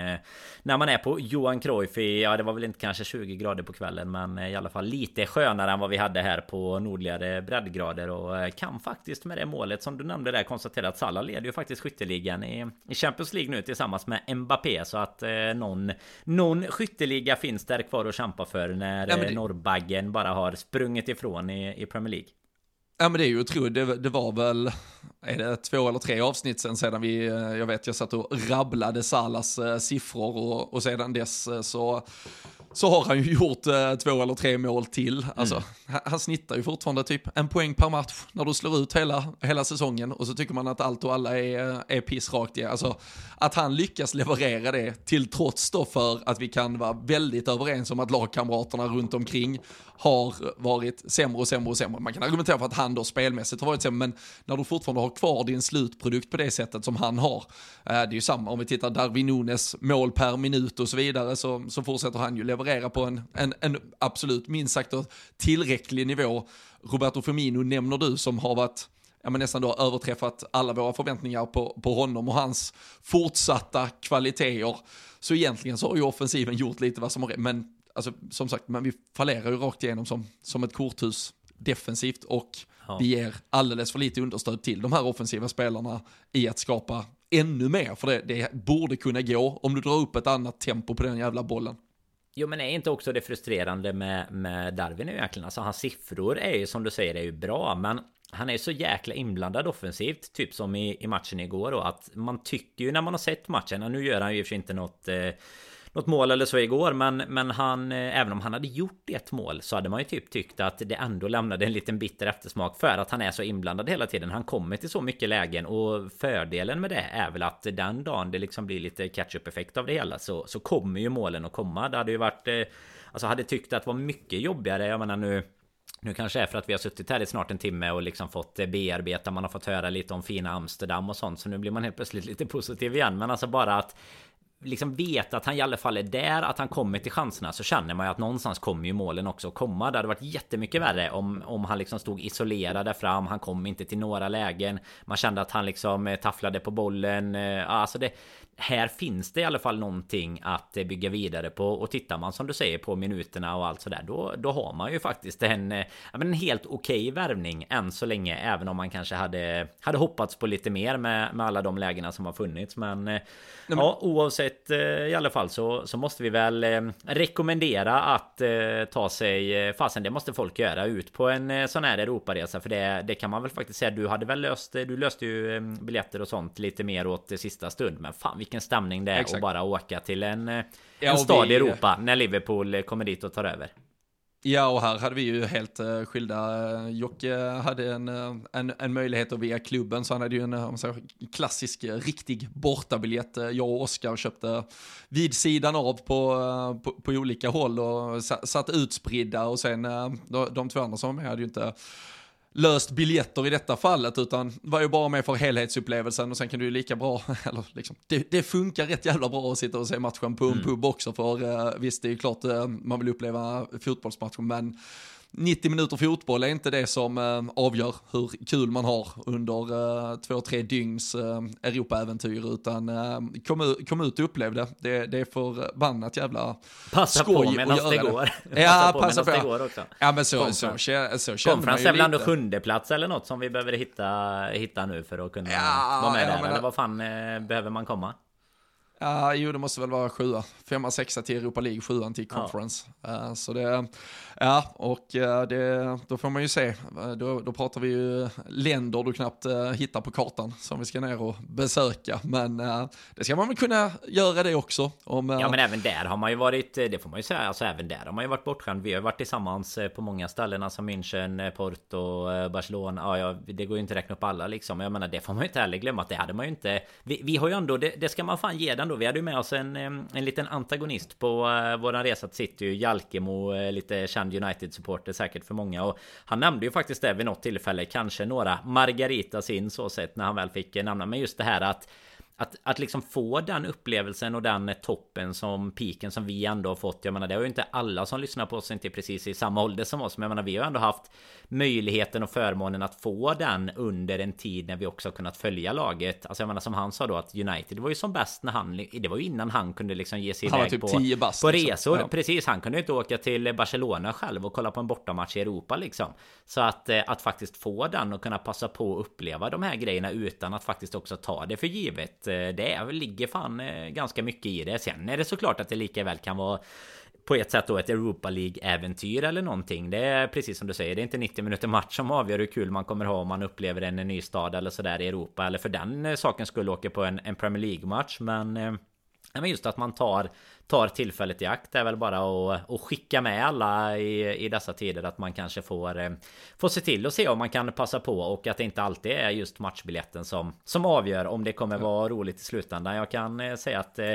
Speaker 2: När man är på Johan Cruyff i, ja det var väl inte kanske 20 grader på kvällen men i alla fall lite skönare än vad vi hade här på nordligare breddgrader och kan faktiskt med det målet som du nämnde där konstatera att Salah leder ju faktiskt skytteligan i, i Champions League nu tillsammans med Mbappé så att eh, någon Någon skytteliga finns där kvar att kämpa för när
Speaker 1: Ja,
Speaker 2: eh,
Speaker 1: det-
Speaker 2: Norrbaggen bara har sprungit ifrån i, i Premier League.
Speaker 1: Ja men det är ju otroligt, det, det var väl, är det två eller tre avsnitt sen sedan vi, eh, jag vet jag satt och rabblade Salas eh, siffror och, och sedan dess så, så har han ju gjort eh, två eller tre mål till. Alltså, han, han snittar ju fortfarande typ en poäng per match när du slår ut hela, hela säsongen och så tycker man att allt och alla är, eh, är piss rakt i. Alltså att han lyckas leverera det till trots då för att vi kan vara väldigt överens om att lagkamraterna runt omkring har varit sämre och sämre och sämre. Man kan argumentera för att han då spelmässigt har varit sämre, men när du fortfarande har kvar din slutprodukt på det sättet som han har, eh, det är ju samma om vi tittar Darwin Nunes mål per minut och så vidare, så, så fortsätter han ju leverera på en, en, en absolut minst sagt tillräcklig nivå. Roberto Firmino nämner du som har varit ja, men nästan då överträffat alla våra förväntningar på, på honom och hans fortsatta kvaliteter. Så egentligen så har ju offensiven gjort lite vad som har men alltså, som sagt, men vi fallerar ju rakt igenom som, som ett korthus defensivt och
Speaker 2: Ja.
Speaker 1: vi ger alldeles för lite understöd till de här offensiva spelarna i att skapa ännu mer, för det, det borde kunna gå om du drar upp ett annat tempo på den jävla bollen.
Speaker 2: Jo men är inte också det frustrerande med, med Darwin nu egentligen? Alltså hans siffror är ju som du säger är ju bra men han är ju så jäkla inblandad offensivt Typ som i, i matchen igår då att Man tycker ju när man har sett matchen och Nu gör han ju i och för sig inte något eh, något mål eller så igår men, men han eh, Även om han hade gjort ett mål Så hade man ju typ tyckt att det ändå lämnade en liten bitter eftersmak För att han är så inblandad hela tiden. Han kommer till så mycket lägen och fördelen med det är väl att den dagen det liksom blir lite catch-up effekt av det hela Så, så kommer ju målen att komma. Det hade ju varit eh, Alltså hade tyckt att det var mycket jobbigare. Jag menar nu nu kanske det är för att vi har suttit här i snart en timme och liksom fått eh, bearbeta. Man har fått höra lite om fina Amsterdam och sånt Så nu blir man helt plötsligt lite positiv igen. Men alltså bara att liksom veta att han i alla fall är där, att han kommer till chanserna så känner man ju att någonstans kommer ju målen också att komma. Det hade varit jättemycket värre om, om han liksom stod isolerad där fram. Han kom inte till några lägen. Man kände att han liksom eh, tafflade på bollen. Eh, alltså det, här finns det i alla fall någonting att bygga vidare på. Och tittar man som du säger på minuterna och allt sådär då, då har man ju faktiskt en, eh, men en helt okej värvning än så länge även om man kanske hade, hade hoppats på lite mer med, med alla de lägena som har funnits. Men, eh, ja oavsett eh, i alla fall så, så måste vi väl rekommendera att ta sig fasen det måste folk göra ut på en sån här Europaresa för det, det kan man väl faktiskt säga. Du hade väl löst du löste ju biljetter och sånt lite mer åt sista stund men fan vilken stämning det är
Speaker 1: Exakt.
Speaker 2: att bara åka till en, eh,
Speaker 1: Ja,
Speaker 2: en
Speaker 1: och
Speaker 2: stad
Speaker 1: vi-
Speaker 2: i Europa när Liverpool eh, kommer dit och tar över.
Speaker 1: Ja, och här hade vi ju helt uh, skilda. Jocke hade en, eh, en, en möjlighet att via klubben, så han hade ju en eh, om säger, klassisk, eh, riktig bortabiljett. Eh, Jag och Oskar köpte vid sidan av på, eh, på, på olika håll och sa, satt utspridda och sen eh, de, de två andra som var med hade ju inte löst biljetter i detta fallet utan var ju bara med för helhetsupplevelsen och sen kan du ju lika bra, eller liksom, det, det funkar rätt jävla bra att sitta och se matchen på en pub också för uh, visst det är ju klart eh, man vill uppleva fotbollsmatchen men 90 minuter fotboll är inte det som eh, avgör hur kul man har under uh, två, tre dygns uh, Europa-äventyr utan kom, ut- kom ut och upplev det. Det, det är förbannat jävla
Speaker 2: Passa
Speaker 1: skoj
Speaker 2: på
Speaker 1: att
Speaker 2: medan det
Speaker 1: göra
Speaker 2: går.
Speaker 1: Ja,
Speaker 2: passa på medan det går också.
Speaker 1: Ja men så, så,
Speaker 2: Conference.
Speaker 1: så, så känner man ju
Speaker 2: är väl ändå sjunde plats eller något som vi behöver hitta, hitta nu för att kunna
Speaker 1: Ja,
Speaker 2: vara med
Speaker 1: ja,
Speaker 2: där.
Speaker 1: men-
Speaker 2: Eller vad fan eh, behöver man komma?
Speaker 1: Ja, jo det måste väl vara sjua. Femma, sexa till Europa League, sjuan till Conference. Ja. så det, ja, och eh, det, då får man ju se. Eh, då, då pratar vi ju länder du knappt eh, hittar på kartan som vi ska ner och besöka. Men det ska man väl kunna göra det också. Om,
Speaker 2: ja, men även där har man ju varit, det får man ju säga, alltså även där har man ju varit bortskämd. Vi har varit tillsammans på många ställen, alltså München, Porto, Barcelona. Ja, det går ju inte att räkna upp alla liksom. Jag menar, det får man ju inte heller glömma att det hade man ju inte. Vi, vi har ju ändå, det, det ska man fan ge den då. Vi hade ju med oss en, en liten antagonist på våran resa till City. Jalkemo, lite känd United-supporter säkert för många. Och han nämnde ju faktiskt det vid något tillfälle. Kanske några Margaritas in så sett när han väl fick namna. Men just det här att att, att liksom få den upplevelsen och den toppen som piken som vi ändå har fått. Jag menar det har ju inte alla som lyssnar på oss inte precis i samma ålder som oss. Men jag menar vi har ändå haft möjligheten och förmånen att få den under en tid när vi också har kunnat följa laget. Alltså jag menar som han sa då att United var ju som bäst när han Det var ju innan han kunde liksom ge sig iväg
Speaker 1: typ
Speaker 2: på,
Speaker 1: bast,
Speaker 2: på liksom. resor. Ja. Precis, han kunde inte åka till Barcelona själv och kolla på en bortamatch i Europa liksom. Så att, eh, att faktiskt få den och kunna passa på att uppleva de här grejerna utan att faktiskt också ta det för givet Eh, det ligger fan eh, ganska mycket i det. Sen är det såklart att det lika väl kan vara på ett sätt då ett Europa League-äventyr eller någonting. Det är precis som du säger, det är inte 90 minuter match som avgör hur kul man kommer ha om man upplever en ny stad eller sådär i Europa. Eller för den eh, saken skulle åka på en, en Premier League-match. Men men just att man tar tar tillfället i akt är väl bara att, att skicka med alla i, i dessa tider att man kanske får, eh, får se till och se om man kan passa på och att det inte alltid är just matchbiljetten som, som avgör om det kommer vara roligt i slutändan. Jag kan eh, säga att eh,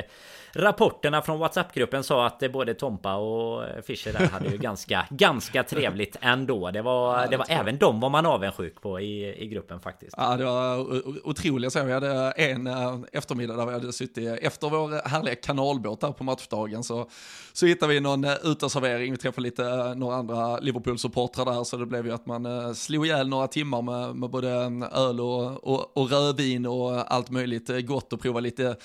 Speaker 2: rapporterna från WhatsApp-gruppen sa att både Tompa och Fischer där hade ju ganska, ganska trevligt ändå. Det var, ja, det var även de var man avundsjuk på i, i gruppen faktiskt.
Speaker 1: Ja, det var otroligt. Så vi hade en eftermiddag där vi hade suttit efter vår härliga kanalbåt där på match matchdagen så, så hittade vi någon eh, uteservering, vi träffade lite eh, några andra Liverpool-supportrar där så det blev ju att man eh, slog ihjäl några timmar med, med både mm, öl och, och, och rödvin och allt möjligt gott och prova lite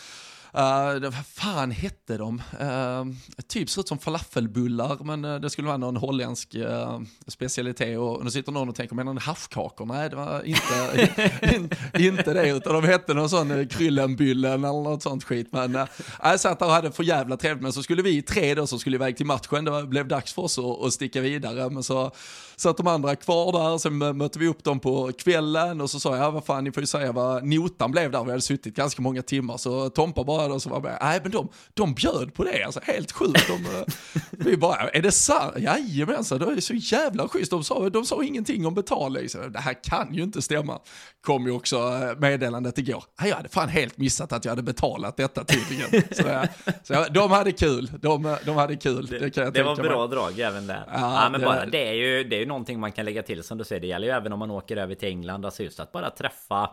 Speaker 1: Uh, vad fan hette de? Uh, typ ser ut som falafelbullar, men uh, det skulle vara någon holländsk uh, specialitet. Och nu sitter någon och tänker, menar ni havskakor? Nej, det var inte, in, inte det, utan de hette någon sån uh, kryllenbyllen eller något sånt skit. Men uh, jag satt där och hade för jävla trevligt, men så skulle vi tre då som skulle iväg till matchen, det var, blev dags för oss att, att sticka vidare. Men så satt de andra kvar där, sen mötte vi upp dem på kvällen och så sa jag, vad fan, ni får ju säga vad notan blev där, vi hade suttit ganska många timmar. Så Tompa bara då som var med, nej men de, de bjöd på det, alltså helt sjukt. De, eh, vi bara, är det sant? Jajamensan, det är så jävla schysst. De sa, de sa ingenting om betalning, det här kan ju inte stämma. Kom ju också eh, meddelandet igår, jag hade fan helt missat att jag hade betalat detta tydligen. Så, eh, så de hade kul, de, de hade kul.
Speaker 2: Det, det, det var bra mig. drag även där. Ja, ja men det, bara, det är ju, det är ju någonting man kan lägga till som du säger. Det gäller ju även om man åker över till England. Alltså just att bara träffa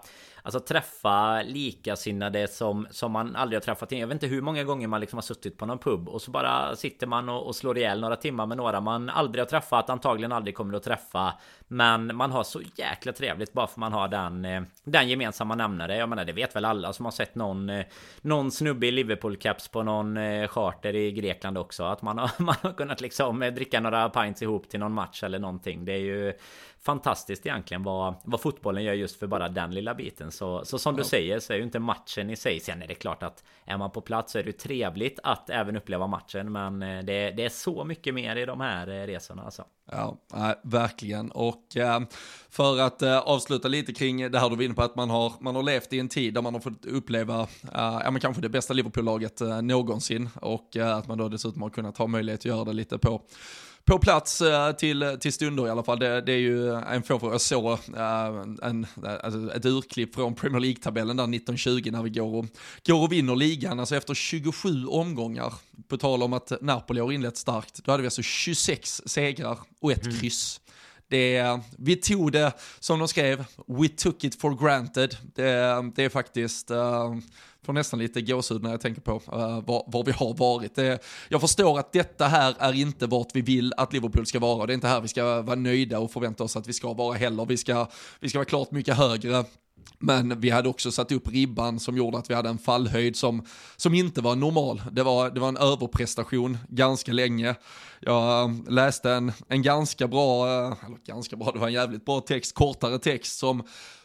Speaker 2: Alltså träffa likasinnade som, som man aldrig har träffat Jag vet inte hur många gånger man liksom har suttit på någon pub och så bara sitter man och, och slår ihjäl några timmar med några man aldrig har träffat, antagligen aldrig kommer att träffa. Men man har så jäkla trevligt bara för man har den, eh, den gemensamma nämnare. Jag menar det vet väl alla som har sett någon, eh, någon snubbe i Liverpool-caps på någon eh, charter i Grekland också. Att man har, man har kunnat liksom dricka några pints ihop till någon match eller någonting. Det är ju fantastiskt egentligen vad, vad fotbollen gör just för bara den lilla biten. Så, så som ja. du säger så är ju inte matchen i sig. Sen är det klart att är man på plats så är det trevligt att även uppleva matchen. Men det, det är så mycket mer i de här resorna alltså.
Speaker 1: Ja, verkligen. Och äh, för att avsluta lite kring det här du var inne på att man har, man har levt i en tid där man har fått uppleva, ja men kanske det bästa Liverpool-laget någonsin och att man då dessutom har kunnat ha möjlighet att göra det lite på på plats uh, till, till stunder i alla fall. Det, det är ju en få Jag såg uh, en, alltså ett urklipp från Premier League-tabellen där 1920 när vi går och, går och vinner ligan. Alltså efter 27 omgångar, på tal om att Napoli har inlett starkt, då hade vi alltså 26 segrar och ett mm. kryss. Det, vi tog det, som de skrev, we took it for granted. Det, det är faktiskt, uh, får nästan lite gåshud när jag tänker på uh, var, var, vi har varit. Det, jag förstår att detta här är inte vart vi vill att Liverpool ska vara. Det är inte här vi ska vara nöjda och förvänta oss att vi ska vara heller. Vi ska, vi ska vara klart mycket högre. Men vi hade också satt upp ribban som gjorde att vi hade en fallhöjd som, som inte var normal. Det var, det var en överprestation ganska länge. Jag eh, läste en, en ganska bra, eh, eller ganska bra, det var en jävligt bra text, kortare text som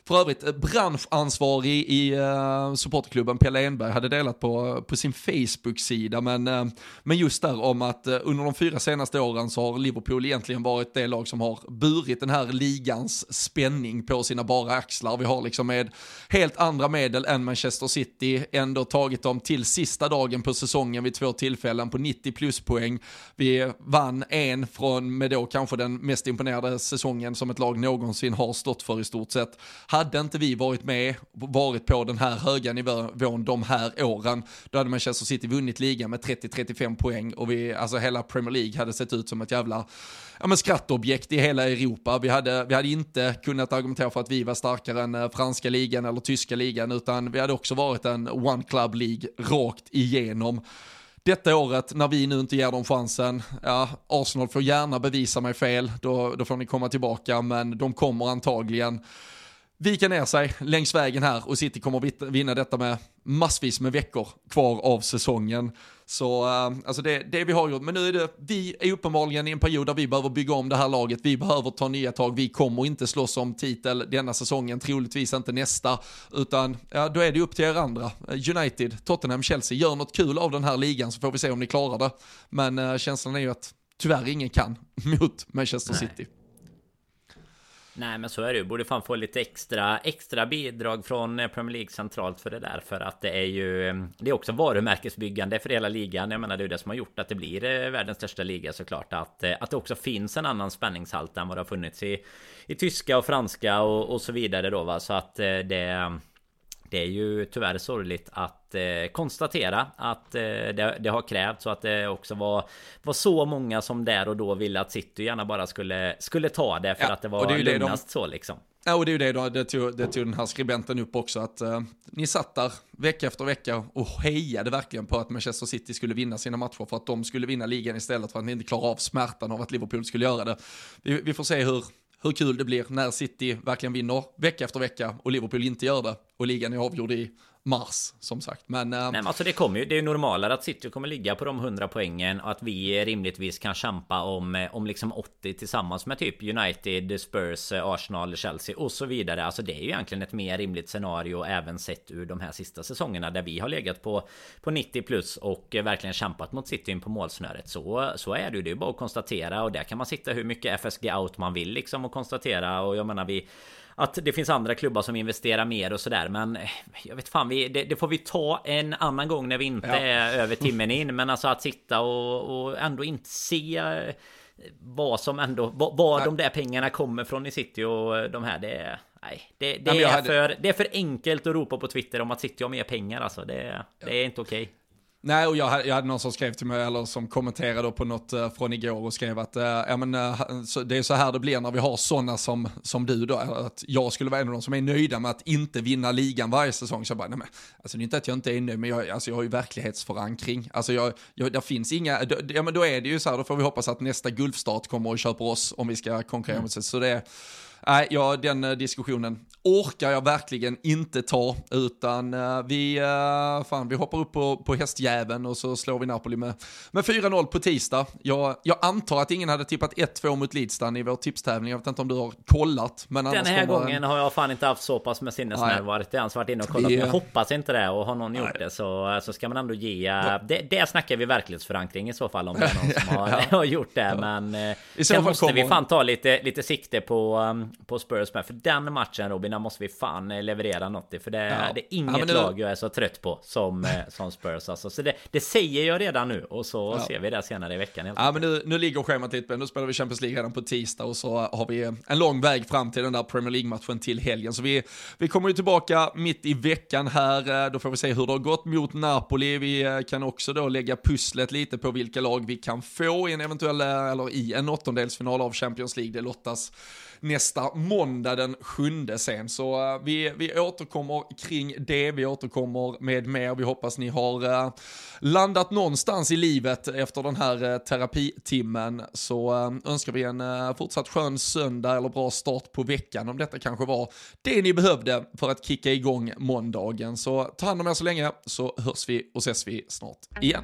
Speaker 1: för övrigt eh, branschansvarig i uh, supportklubben, Pelle Enberg, hade delat på, på sin Facebook-sida, men, uh, men just där om att uh, under de fyra senaste åren så har Liverpool egentligen varit det lag som har burit den här ligans spänning på sina bara axlar. Vi har liksom med helt andra medel än Manchester City ändå tagit dem till sista dagen på säsongen vid två tillfällen på 90 plus poäng. Vi vann en från, med då kanske den mest imponerade säsongen som ett lag någonsin har stått för i stort sett. Hade inte vi varit med, varit på den här höga nivån de här åren, då hade Manchester City vunnit ligan med 30-35 poäng och vi, alltså hela Premier League hade sett ut som ett jävla ja, men skrattobjekt i hela Europa. Vi hade, vi hade inte kunnat argumentera för att vi var starkare än eh, franska ligan eller tyska ligan, utan vi hade också varit en one club League rakt igenom. Detta året, när vi nu inte ger dem chansen, ja, Arsenal får gärna bevisa mig fel, då, då får ni komma tillbaka, men de kommer antagligen vika ner sig längs vägen här och City kommer vinna detta med massvis med veckor kvar av säsongen. Så uh, alltså det, det vi har gjort, men nu är det, vi är uppenbarligen i en period där vi behöver bygga om det här laget, vi behöver ta nya tag, vi kommer inte slåss om titel denna säsongen, troligtvis inte nästa, utan ja, då är det upp till er andra. United, Tottenham, Chelsea, gör något kul av den här ligan så får vi se om ni klarar det. Men uh, känslan är ju att tyvärr ingen kan mot Manchester Nej. City.
Speaker 2: Nej men så är det ju. Borde fan få lite extra extra bidrag från eh, Premier League centralt för det där. För att det är ju eh, Det är också varumärkesbyggande för hela ligan. Jag menar det är det som har gjort att det blir eh, världens största liga såklart. Att, att det också finns en annan spänningshalt än vad det har funnits i, i tyska och franska och, och så vidare då va. Så att det det är ju tyvärr sorgligt att eh, konstatera att eh, det, det, har krävts så att det också var, var så många som där och då ville att City gärna bara skulle, skulle ta det för ja, att det var det lugnast de... så liksom.
Speaker 1: Ja, och det är ju det då, det tog, det tog den här skribenten upp också, att uh, ni satt där vecka efter vecka och hejade verkligen på att Manchester City skulle vinna sina matcher för att de skulle vinna ligan istället för att ni inte klarar av smärtan av att Liverpool skulle göra det. Vi, vi får se hur, hur kul det blir när City verkligen vinner vecka efter vecka och Liverpool inte gör det och ligan är avgjord i mars som sagt. Men.
Speaker 2: Eh, Nej, men alltså det kommer ju. Det är ju normalare att City kommer ligga på de 100 poängen och att vi rimligtvis kan kämpa om, eh, om liksom 80 tillsammans med typ United, Spurs, eh, Arsenal, Chelsea och så vidare. Alltså det är ju egentligen ett mer rimligt scenario även sett ur de här sista säsongerna där vi har legat på, på 90 plus och verkligen kämpat mot City in på målsnöret. Så, så är det ju. Det är bara att konstatera och där kan man sitta hur mycket FSG out man vill liksom och konstatera och jag menar vi att det finns andra klubbar som investerar mer och sådär Men eh, jag vet fan, vi, det, det, får vi ta en annan gång när vi inte ja. är över timmen in Men alltså att sitta och, och ändå inte se eh, vad som ändå, var de där pengarna kommer från i City och de här det Nej, det, det, är, hade... för, det är för enkelt att ropa på Twitter om att City har mer pengar alltså. Det, det är inte okej. Okay.
Speaker 1: Nej, och jag hade, jag hade någon som skrev till mig, eller som kommenterade på något uh, från igår och skrev att uh, ja, men, så, det är så här det blir när vi har sådana som, som du då, att jag skulle vara en av de som är nöjda med att inte vinna ligan varje säsong. Så jag bara, nej men, alltså det är inte att jag inte är nöjd, men jag, alltså, jag har ju verklighetsförankring. Alltså jag, jag, där finns inga, då, ja men då är det ju så här, då får vi hoppas att nästa Gulfstart kommer och köper oss om vi ska konkurrera mm. med sig. Så det Nej, ja, den eh, diskussionen orkar jag verkligen inte ta, utan uh, vi, uh, fan, vi hoppar upp på, på hästjäveln och så slår vi Napoli med, med 4-0 på tisdag. Jag, jag antar att ingen hade tippat 1-2 mot Leedstan i vår tipstävling. Jag vet inte om du har kollat. Men
Speaker 2: Den här gången en... har jag fan inte haft så pass med sinnesnärvaro. Jag har ens varit inne och kollat. Vi... Jag hoppas inte det och har någon Nej. gjort det så, så ska man ändå ge... Det, det snackar vi verklighetsförankring i så fall om det är någon som har, ja. gjort det. Ja. Men sen måste kommer... vi fan ta lite, lite sikte på på Spurs med. För den matchen Robin, där måste vi fan eh, leverera något i. För det, ja. det är inget ja, nu... lag jag är så trött på som, eh, som Spurs. Alltså. Så det, det säger jag redan nu och så ja. ser vi det senare i veckan.
Speaker 1: ja, men nu, nu ligger schemat lite, nu spelar vi Champions League redan på tisdag och så har vi en lång väg fram till den där Premier League-matchen till helgen. Så vi, vi kommer ju tillbaka mitt i veckan här, eh, då får vi se hur det har gått mot Napoli. Vi kan också då lägga pusslet lite på vilka lag vi kan få i en eventuell, eller i en åttondelsfinal av Champions League. Det lottas nästa måndag den sjunde sen. Så uh, vi, vi återkommer kring det, vi återkommer med mer. Vi hoppas ni har uh, landat någonstans i livet efter den här uh, terapitimmen. Så önskar vi en fortsatt skön söndag eller bra start på veckan om detta kanske var det ni behövde för att kicka igång måndagen. Så ta hand om er så länge så hörs vi och ses vi snart igen.